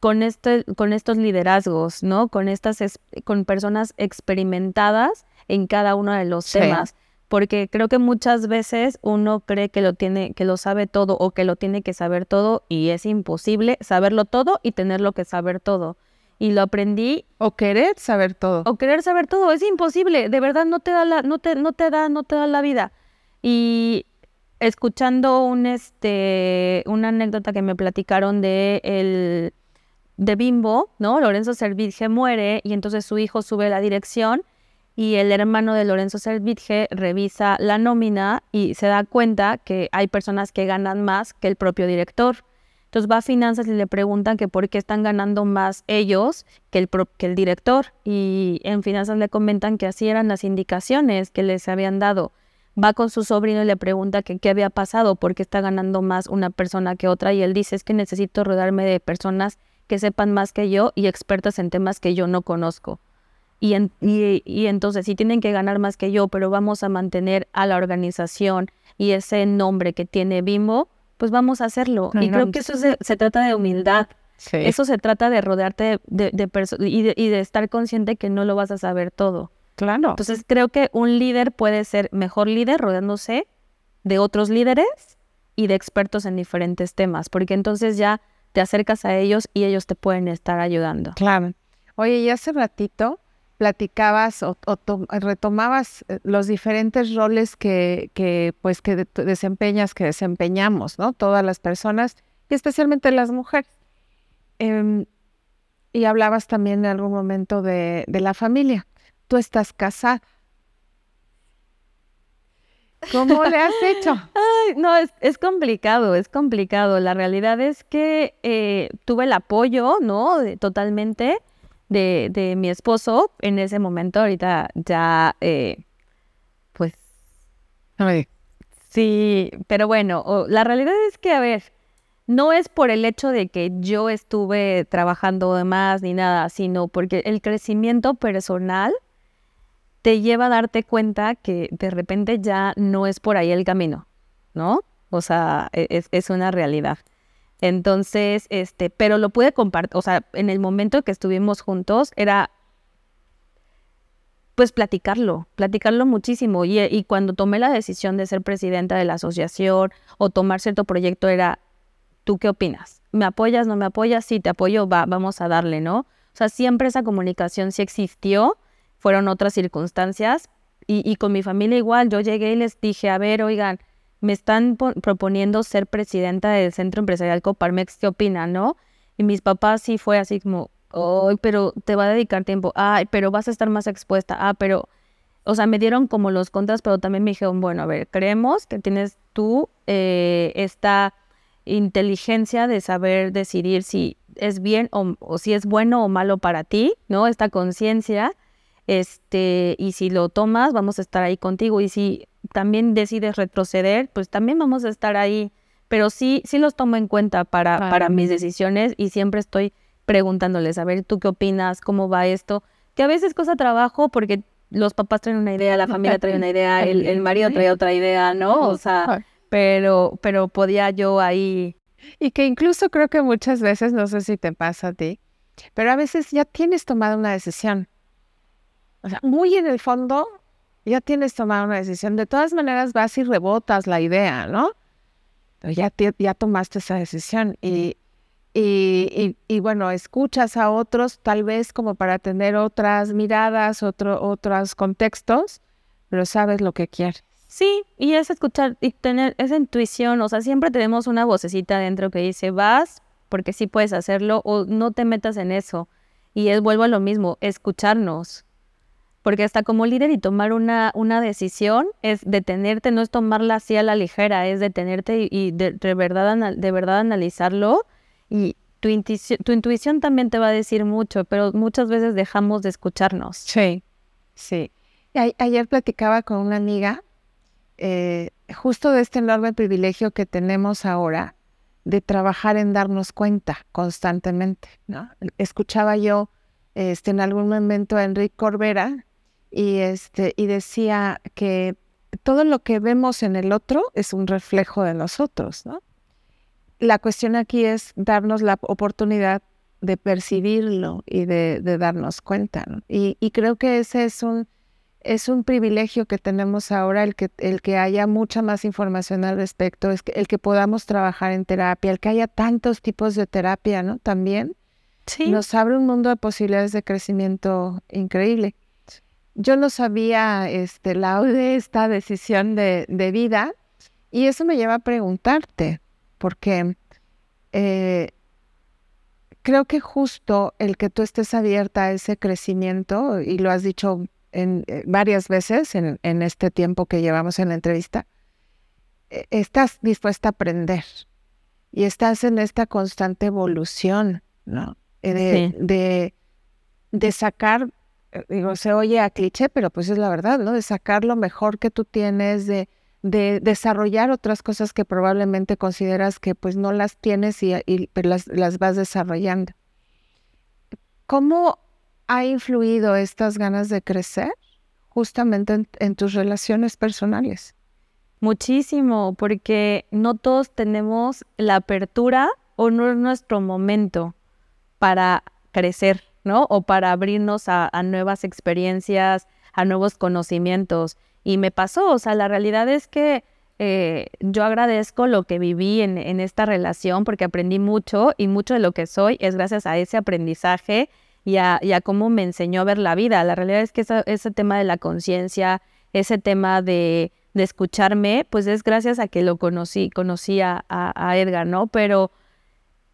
con, este, con estos liderazgos, ¿no? Con, estas, con personas experimentadas en cada uno de los temas. Porque creo que muchas veces uno cree que lo tiene, que lo sabe todo o que lo tiene que saber todo y es imposible saberlo todo y tenerlo que saber todo. Y lo aprendí. O querer saber todo. O querer saber todo. Es imposible. De verdad no te da la, no te, no te da, no te da la vida. Y escuchando un este una anécdota que me platicaron de el de Bimbo, ¿no? Lorenzo Servitje muere y entonces su hijo sube la dirección y el hermano de Lorenzo Servitje revisa la nómina y se da cuenta que hay personas que ganan más que el propio director. Entonces va a finanzas y le preguntan que por qué están ganando más ellos que el, que el director. Y en finanzas le comentan que así eran las indicaciones que les habían dado. Va con su sobrino y le pregunta que qué había pasado, por qué está ganando más una persona que otra. Y él dice es que necesito rodearme de personas que sepan más que yo y expertas en temas que yo no conozco. Y, y, entonces, si tienen que ganar más que yo, pero vamos a mantener a la organización y ese nombre que tiene Bimbo, pues vamos a hacerlo. y creo que eso se, trata de humildad. Eso se trata de rodearte de, de, y, y de estar consciente que no lo vas a saber todo. Claro. Entonces, creo que un líder puede ser mejor líder rodeándose de otros líderes y de expertos en diferentes temas, porque entonces ya te acercas a ellos y ellos te pueden estar ayudando. Claro. Oye, y hace ratito platicabas o, retomabas eh, los diferentes roles que, pues que desempeñas, que desempeñamos, ¿no? Todas las personas y especialmente las mujeres. Em, y hablabas también en algún momento de, de la familia. Tú estás casada. ¿Cómo le has hecho? Ay, no, es, es, complicado, es complicado. La realidad es que eh, tuve el apoyo, ¿no? totalmente de, de, mi esposo en ese momento. Ahorita ya, eh, pues... Sí, pero bueno, la realidad es que, a ver, no es por el hecho de que yo estuve trabajando de más ni nada, sino porque el crecimiento personal te lleva a darte cuenta que de repente ya no es por ahí el camino, ¿no? O sea, e, es, una realidad. Entonces, este, pero lo pude compartir, o sea, en el momento que estuvimos juntos era, pues platicarlo, platicarlo muchísimo. Y, y cuando tomé la decisión de ser presidenta de la asociación o tomar cierto proyecto era, ¿tú qué opinas? ¿Me apoyas, no me apoyas? Sí, te apoyo, va, vamos a darle, ¿no? O sea, siempre esa comunicación sí existió fueron otras circunstancias. Y, con mi familia igual, yo llegué y les dije, a ver, oigan, me están proponiendo ser presidenta del Centro Empresarial Coparmex, ¿qué opinan, no? Y mis papás sí fue así como, pero te va a dedicar tiempo, ay, pero vas a estar más expuesta, ah, pero, o sea, me dieron como los contras, pero también me dijeron, bueno, a ver, creemos que tienes tú eh, esta inteligencia de saber decidir si es bien o, o si es bueno o malo para ti, ¿no? Esta conciencia este, y si lo tomas, vamos a estar ahí contigo. Y si también decides retroceder, pues también vamos a estar ahí. Pero sí, sí los tomo en cuenta para, para mis decisiones y siempre estoy preguntándoles, a ver, ¿tú qué opinas? ¿Cómo va esto? Que a veces cosa trabajo porque los papás traen una idea, la familia trae una idea, el, el marido trae otra idea, ¿no? O sea, pero, pero podía yo ahí. Y que incluso creo que muchas veces, no sé si te pasa a ti, pero a veces ya tienes tomado una decisión o sea, muy en el fondo ya tienes tomado una decisión. De todas maneras vas y rebotas la idea, ¿no? Pero ya, ya tomaste esa decisión y, y, y, bueno, escuchas a otros tal vez como para tener otras miradas, otro, otros contextos, pero sabes lo que quieres. Sí, y es escuchar y tener esa intuición, o sea, siempre tenemos una vocecita dentro que dice, vas porque sí puedes hacerlo o no te metas en eso. Y es, vuelvo a lo mismo, escucharnos, porque hasta como líder y tomar una, una decisión es detenerte, no es tomarla así a la ligera, es detenerte y, de, verdad, de verdad analizarlo y tu, intuición, tu intuición también te va a decir mucho, pero muchas veces dejamos de escucharnos. Sí, sí. ayer platicaba con una amiga eh, justo de este enorme privilegio que tenemos ahora de trabajar en darnos cuenta constantemente, ¿no? Escuchaba yo este, en algún momento a Enrique Corbera y, este, y decía que todo lo que vemos en el otro es un reflejo de nosotros, ¿no? La cuestión aquí es darnos la oportunidad de percibirlo y de, darnos cuenta. Y, y, creo que ese es un, es un privilegio que tenemos ahora, el que, el que haya mucha más información al respecto, es que, el que podamos trabajar en terapia, el que haya tantos tipos de terapia, ¿no? También sí. nos abre un mundo de posibilidades de crecimiento increíble. Yo no sabía este, la de esta decisión de, de vida y eso me lleva a preguntarte, porque eh, creo que justo el que tú estés abierta a ese crecimiento, y lo has dicho en, eh, varias veces en, este tiempo que llevamos en la entrevista, eh, estás dispuesta a aprender y estás en esta constante evolución, ¿no? De, de, sacar, digo, se oye a cliché, pero pues es la verdad, ¿no? De sacar lo mejor que tú tienes, de de desarrollar otras cosas que probablemente consideras que pues no las tienes y, las, las, vas desarrollando. ¿Cómo ha influido estas ganas de crecer justamente en, tus relaciones personales? Muchísimo, porque no todos tenemos la apertura o no es nuestro momento para crecer, O para abrirnos a nuevas experiencias, a nuevos conocimientos. Y me pasó, o sea, la realidad es que eh, yo agradezco lo que viví en, esta relación porque aprendí mucho y mucho de lo que soy es gracias a ese aprendizaje y a, cómo me enseñó a ver la vida. La realidad es que ese tema de la conciencia, ese tema de, escucharme, pues es gracias a que lo conocí, conocí a, Edgar, ¿no? Pero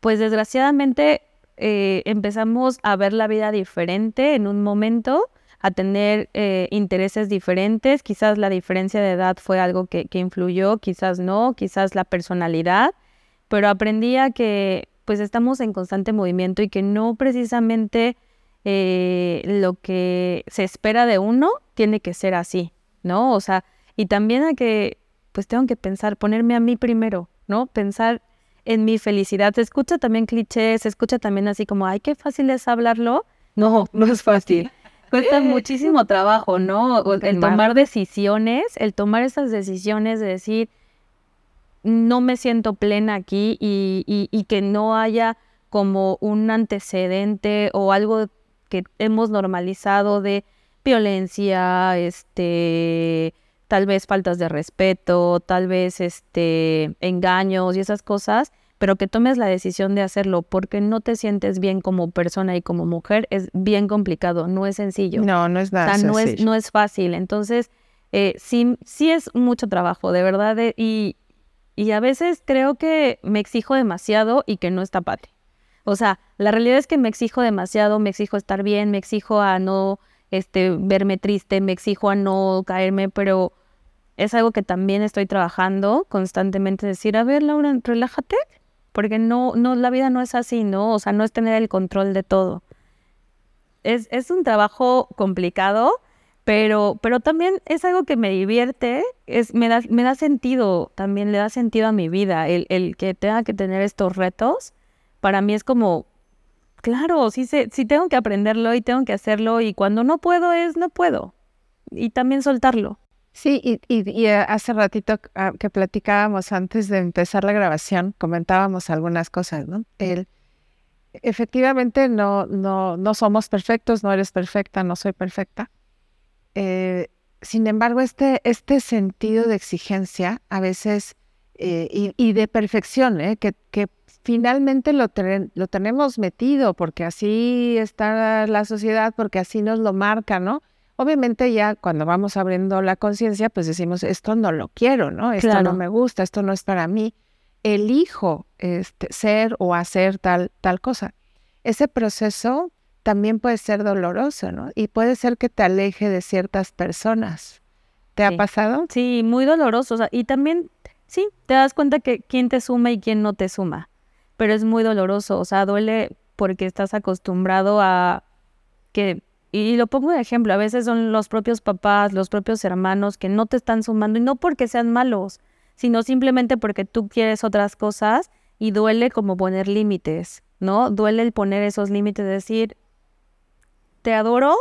pues desgraciadamente eh, empezamos a ver la vida diferente en un momento a tener eh, intereses diferentes. Quizás la diferencia de edad fue algo que, influyó, quizás no, quizás la personalidad, pero aprendí a que pues estamos en constante movimiento y que no precisamente eh, lo que se espera de uno tiene que ser así, ¿no? O sea, y también a que pues tengo que pensar, ponerme a mí primero, ¿no? Pensar en mi felicidad. Se escucha también clichés, se escucha también así como, ay, qué fácil es hablarlo. No, no es fácil cuesta muchísimo trabajo, ¿no? El tomar decisiones, el tomar esas decisiones de decir, no me siento plena aquí y, que no haya como un antecedente o algo que hemos normalizado de violencia, este, tal vez faltas de respeto, tal vez este, engaños y esas cosas, pero que tomes la decisión de hacerlo porque no te sientes bien como persona y como mujer es bien complicado, no es sencillo. No, no es nada. no es, no es fácil. Entonces, eh, sí, sí es mucho trabajo, de verdad. y, y a veces creo que me exijo demasiado y que no está padre. O sea, la realidad es que me exijo demasiado, me exijo estar bien, me exijo a no este, verme triste, me exijo a no caerme, pero es algo que también estoy trabajando constantemente. Decir, a ver, Laura, relájate, porque no, no, la vida no es así, ¿no? O sea, no es tener el control de todo. Es, es un trabajo complicado, pero, pero también es algo que me divierte, es, me, da, me da sentido, también le da sentido a mi vida, el, el que tenga que tener estos retos, para mí es como, claro, sí, sí tengo que aprenderlo y tengo que hacerlo y cuando no puedo es no puedo. Y también soltarlo. Sí, y, y, eh, hace ratito ah, que platicábamos antes de empezar la grabación, comentábamos algunas cosas, ¿no? El, efectivamente no, no, no somos perfectos, no eres perfecta, no soy perfecta. Eh, sin embargo, este, este sentido de exigencia a veces eh, y, y, de perfección, ¿eh? que, que finalmente lo, lo tenemos metido porque así está la sociedad, porque así nos lo marca, ¿no? Obviamente ya cuando vamos abriendo la conciencia, pues decimos, esto no lo quiero, ¿no? Esto no me gusta, esto no es para mí. Elijo este, ser o hacer tal, tal cosa. Ese proceso también puede ser doloroso, ¿no? Y puede ser que te aleje de ciertas personas. ¿Te ha pasado? Sí, muy doloroso. y también, sí, te das cuenta que quién te suma y quién no te suma. Pero es muy doloroso. O sea, duele porque estás acostumbrado a que y lo pongo de ejemplo, a veces son los propios papás, los propios hermanos que no te están sumando y no porque sean malos, sino simplemente porque tú quieres otras cosas y duele como poner límites, ¿no? Duele el poner esos límites, decir, te adoro,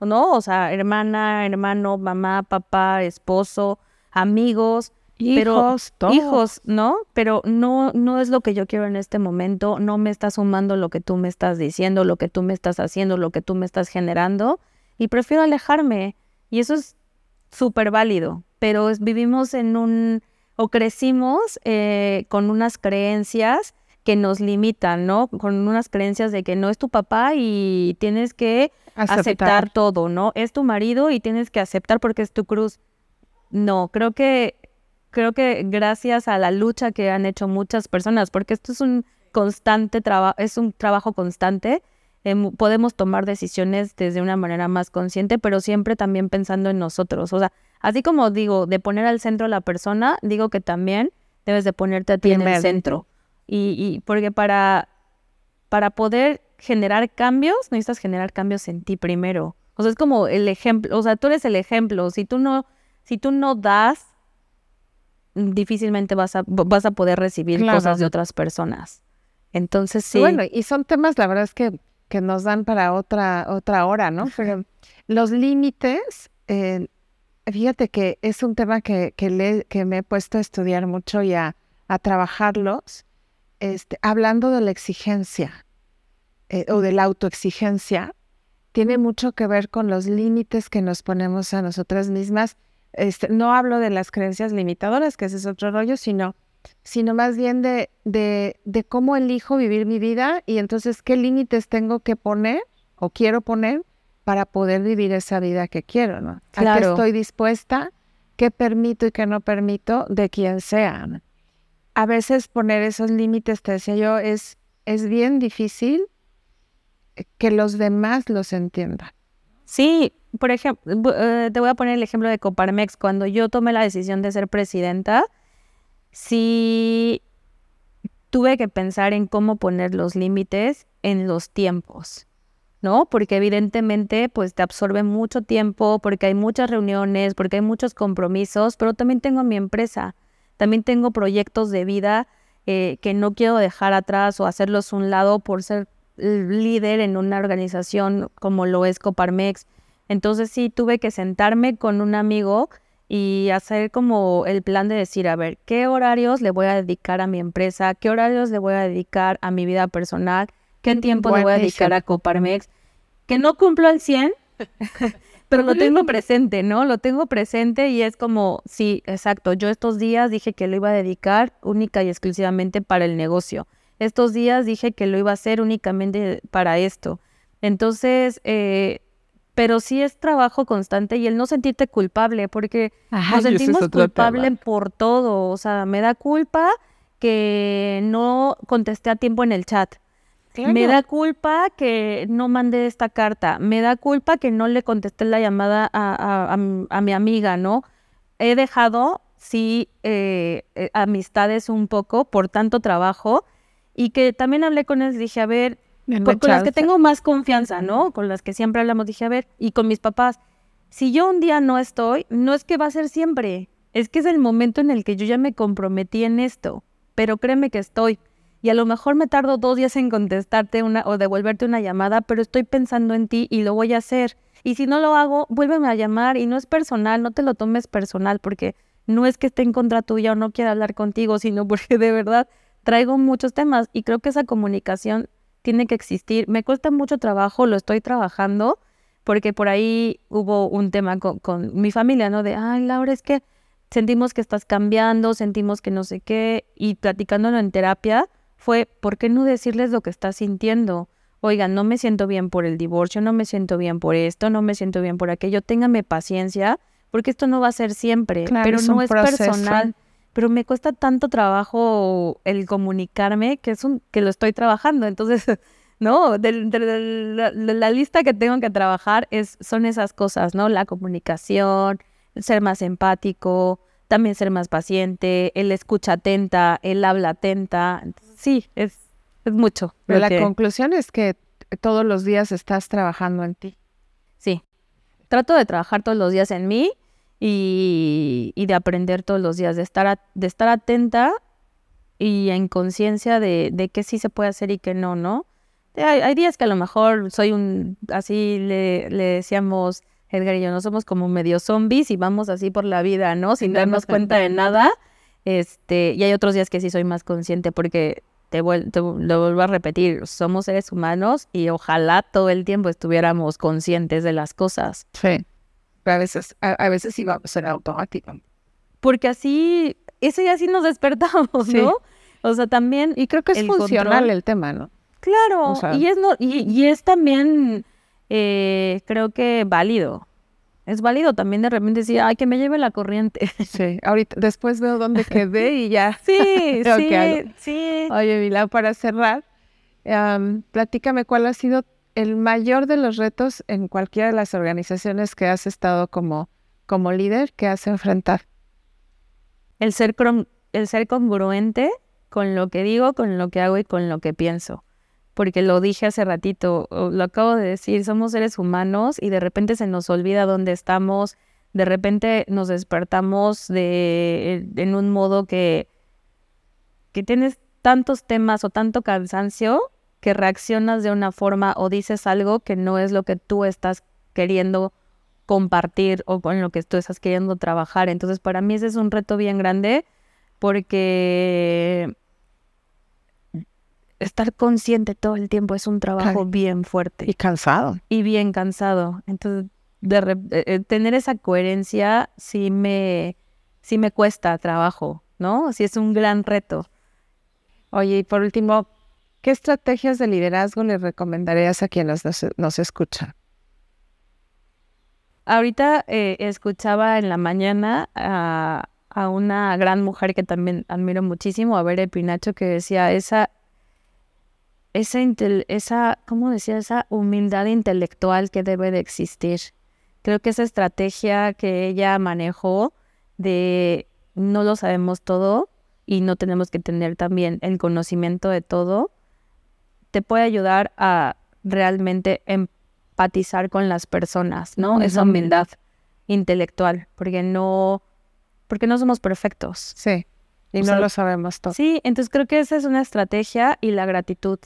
¿no? O sea, hermana, hermano, mamá, papá, esposo, amigos, hijos, todo. hijos, ¿no? Pero no, no es lo que yo quiero en este momento, no me está sumando lo que tú me estás diciendo, lo que tú me estás haciendo, lo que tú me estás generando, y prefiero alejarme. Y eso es súper válido, pero es- vivimos en un, o crecimos eh, con unas creencias que nos limitan, ¿no? Con unas creencias de que no es tu papá y tienes que aceptar. todo, ¿no? Es tu marido y tienes que aceptar porque es tu cruz. No, creo que creo que gracias a la lucha que han hecho muchas personas, porque esto es un constante trabajo, es un trabajo constante. em, podemos tomar decisiones desde una manera más consciente, pero siempre también pensando en nosotros. O sea, así como digo, de poner al centro a la persona, digo que también debes de ponerte a ti en el centro. Y, y porque para, para poder generar cambios, necesitas generar cambios en ti primero. O sea, es como el ejemplo, o sea, tú eres el ejemplo. Si tú no, si tú no das, difícilmente vas a, vas a poder recibir Claro. cosas de otras personas. Entonces, sí. Bueno, y son temas, la verdad es que, que nos dan para otra, otra hora, ¿no? Pero los límites, eh, fíjate que es un tema que, que, le- que me he puesto a estudiar mucho y a, a trabajarlos, este, hablando de la exigencia eh, o de la autoexigencia, tiene mucho que ver con los límites que nos ponemos a nosotras mismas. Este, no hablo de las creencias limitadoras, que ese es otro rollo, sino sino más bien de, de, de cómo elijo vivir mi vida y entonces qué límites tengo que poner o quiero poner para poder vivir esa vida que quiero, ¿no? A qué estoy dispuesta, qué permito y qué no permito de quien sea. ¿no? A veces poner esos límites, te decía yo, es, es bien difícil eh, que los demás los entiendan. Sí, por ejemplo, eh, te voy a poner el ejemplo de Coparmex. Cuando yo tomé la decisión de ser presidenta, sí tuve que pensar en cómo poner los límites en los tiempos, ¿no? Porque evidentemente, pues te absorbe mucho tiempo, porque hay muchas reuniones, porque hay muchos compromisos, pero también tengo mi empresa, también tengo proyectos de vida eh, que no quiero dejar atrás o hacerlos un lado por ser líder en una organización como lo es Coparmex. Entonces sí tuve que sentarme con un amigo y hacer como el plan de decir, a ver, ¿qué horarios le voy a dedicar a mi empresa? ¿Qué horarios le voy a dedicar a mi vida personal? ¿Qué tiempo le voy a dedicar a Coparmex? Que no cumplo al 100, pero lo tengo presente, ¿no? Lo tengo presente y es como, sí, exacto, yo estos días dije que lo iba a dedicar única y exclusivamente para el negocio. Estos días dije que lo iba a hacer únicamente para esto. Entonces, eh, pero sí es trabajo constante y el no sentirte culpable, porque nos sentimos culpables por todo. O sea, me da culpa que no contesté a tiempo en el chat. Me da culpa que no mandé esta carta. Me da culpa que no le contesté la llamada a, a- a mi- a mi amiga, ¿no? He dejado, sí, eh, eh, amistades un poco por tanto trabajo y que también hablé con ellos. Dije, a ver, con, con las que tengo más confianza, ¿no? Con las que siempre hablamos, dije, a ver, y con mis papás, si yo un día no estoy, no es que va a ser siempre, es que es el momento en el que yo ya me comprometí en esto, pero créeme que estoy. Y a lo mejor me tardo dos días en contestarte una o devolverte una llamada, pero estoy pensando en ti y lo voy a hacer. Y si no lo hago, vuélveme a llamar y no es personal, no te lo tomes personal porque no es que esté en contra tuya o no quiera hablar contigo, sino porque de verdad traigo muchos temas y creo que esa comunicación tiene que existir. Me cuesta mucho trabajo, lo estoy trabajando, porque por ahí hubo un tema con, con mi familia, ¿no? De, ay, Laura, es que sentimos que estás cambiando, sentimos que no sé qué, y platicándolo en terapia fue, ¿por qué no decirles lo que estás sintiendo? Oigan, no me siento bien por el divorcio, no me siento bien por esto, no me siento bien por aquello, téngame paciencia, porque esto no va a ser siempre, Claro, pero no es proceso. personal. Pero me cuesta tanto trabajo el comunicarme que es un que lo estoy trabajando. Entonces, no, de, la, de la lista que tengo que trabajar es, son esas cosas, ¿no? La comunicación, ser más empático, también ser más paciente, el escucha atenta, el habla atenta. Entonces, sí, es, es mucho. Pero la que- conclusión es que todos los días estás trabajando en ti. Sí. Trato de trabajar todos los días en mí y, y de aprender todos los días, de estar, a- de estar atenta y en conciencia de, de qué sí se puede hacer y qué no, ¿no? Hay, hay días que a lo mejor soy un, así le, le decíamos Edgar y yo, no somos como medio zombies y vamos así por la vida, ¿no? Sin darnos cuenta de nada. Este, y hay otros días que sí soy más consciente porque te, lo vuelvo a repetir, somos seres humanos y ojalá todo el tiempo estuviéramos conscientes de las cosas. Sí. Pero a veces, a, veces sí a ser automático. Porque así, ese día sí nos despertamos, ¿no? O sea, también. Y creo que es funcional el tema, ¿no? Claro. y es no, y, y es también eh, creo que válido. Es válido también de repente decir, ay, que me lleve la corriente. Sí, ahorita después veo dónde quedé y ya. Sí, sí, sí. Oye, Vila, para cerrar, platícame cuál ha sido el mayor de los retos en cualquiera de las organizaciones que has estado como, como líder que has enfrentado. El ser, el ser congruente con lo que digo, con lo que hago y con lo que pienso porque lo dije hace ratito, lo acabo de decir, somos seres humanos y de repente se nos olvida dónde estamos, de repente nos despertamos de, en un modo que, que tienes tantos temas o tanto cansancio que reaccionas de una forma o dices algo que no es lo que tú estás queriendo compartir o con lo que tú estás queriendo trabajar. Entonces, para mí ese es un reto bien grande porque estar consciente todo el tiempo es un trabajo bien fuerte. Y cansado. Y bien cansado. Entonces, de eh, eh, tener esa coherencia sí me, sí me cuesta trabajo, ¿no? Sí es un gran reto. Oye, y por último, ¿qué estrategias de liderazgo le recomendarías a quienes nos, escuchan? Ahorita eh, escuchaba en la mañana a, una gran mujer que también admiro muchísimo, a Bere Pinacho, que decía, esa esa, esa, ¿cómo decía? Esa humildad intelectual que debe de existir. Creo que esa estrategia que ella manejó de no lo sabemos todo y no tenemos que tener también el conocimiento de todo, te puede ayudar a realmente empatizar con las personas, ¿no? Esa humildad intelectual, porque no, porque no somos perfectos. Sí. Y no lo sabemos todo. Sí, entonces creo que esa es una estrategia y la gratitud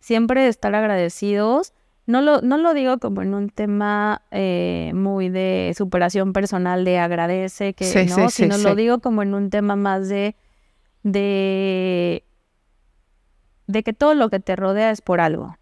siempre estar agradecidos. No lo, no lo digo como en un tema eh, muy de superación personal, de agradece, que no, sino lo digo como en un tema más de, de, de que todo lo que te rodea es por algo.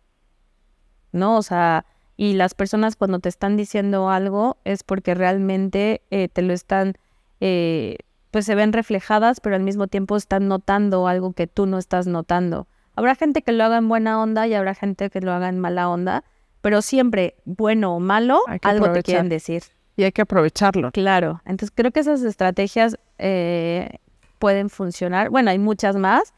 ¿No? O sea, y las personas cuando te están diciendo algo es porque realmente eh, te lo están, eh, pues se ven reflejadas, pero al mismo tiempo están notando algo que tú no estás notando. Habrá gente que lo haga en buena onda y habrá gente que lo haga en mala onda, pero siempre, bueno o malo, algo te quieren decir. Y hay que aprovecharlo. Claro, entonces creo que esas estrategias eh, pueden funcionar. Bueno, hay muchas más,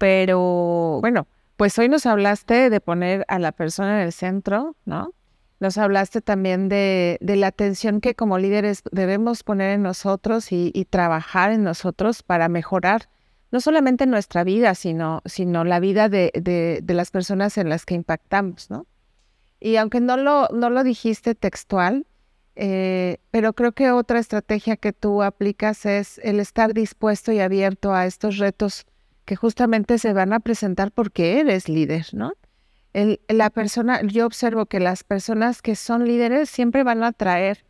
pero... Bueno, pues hoy nos hablaste de poner a la persona en el centro, ¿no? Nos hablaste también de, la atención que como líderes debemos poner en nosotros y, trabajar en nosotros para mejorar no solamente nuestra vida, sino, sino la vida de, de, las personas en las que impactamos, ¿no? Y aunque no lo, no lo dijiste textual, eh, pero creo que otra estrategia que tú aplicas es el estar dispuesto y abierto a estos retos que justamente se van a presentar porque eres líder, ¿no? El, la persona, yo observo que las personas que son líderes siempre van a traer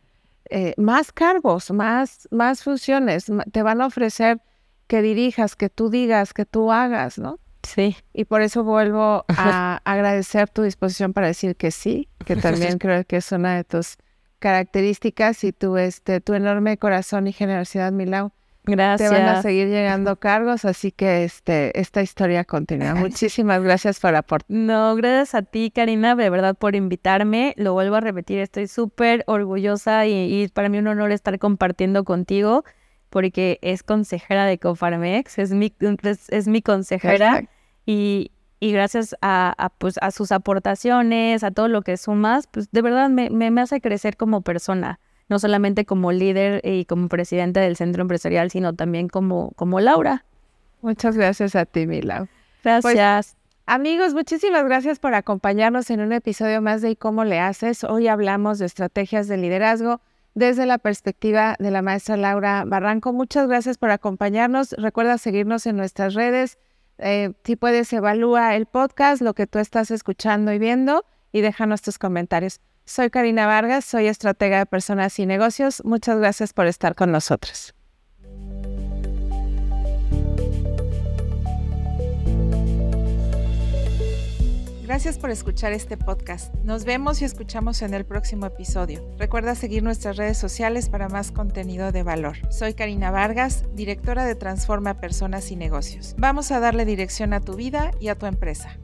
eh, más cargos, más, más funciones, te van a ofrecer que dirijas, que tú digas, que tú hagas, ¿no? Sí. Y por eso vuelvo a agradecer tu disposición para decir que sí, que también creo que es una de tus características y tu, este, tu enorme corazón y generosidad, Milau. Gracias. Te van a seguir llegando cargos, así que este, esta historia continúa. Muchísimas gracias por aportar. No, gracias a ti, Karina, de verdad, por invitarme. Lo vuelvo a repetir, estoy súper orgullosa y, y para mí un honor estar compartiendo contigo porque es consejera de Cofarmex, es mi, es, mi consejera y, y, gracias a, pues, a sus aportaciones, a todo lo que sumas, pues de verdad me, me, hace crecer como persona, no solamente como líder y como presidenta del centro empresarial, sino también como, como Laura. Muchas gracias a ti, Mila. Pues, gracias. Amigos, muchísimas gracias por acompañarnos en un episodio más de ¿Y cómo le haces? Hoy hablamos de estrategias de liderazgo desde la perspectiva de la maestra Laura Barranco. Muchas gracias por acompañarnos. Recuerda seguirnos en nuestras redes. Eh, si puedes, evalúa el podcast, lo que tú estás escuchando y viendo y déjanos tus comentarios. Soy Karina Vargas, soy estratega de personas y negocios. Muchas gracias por estar con nosotros. Gracias por escuchar este podcast. Nos vemos y escuchamos en el próximo episodio. Recuerda seguir nuestras redes sociales para más contenido de valor. Soy Karina Vargas, directora de Transforma Personas y Negocios. Vamos a darle dirección a tu vida y a tu empresa.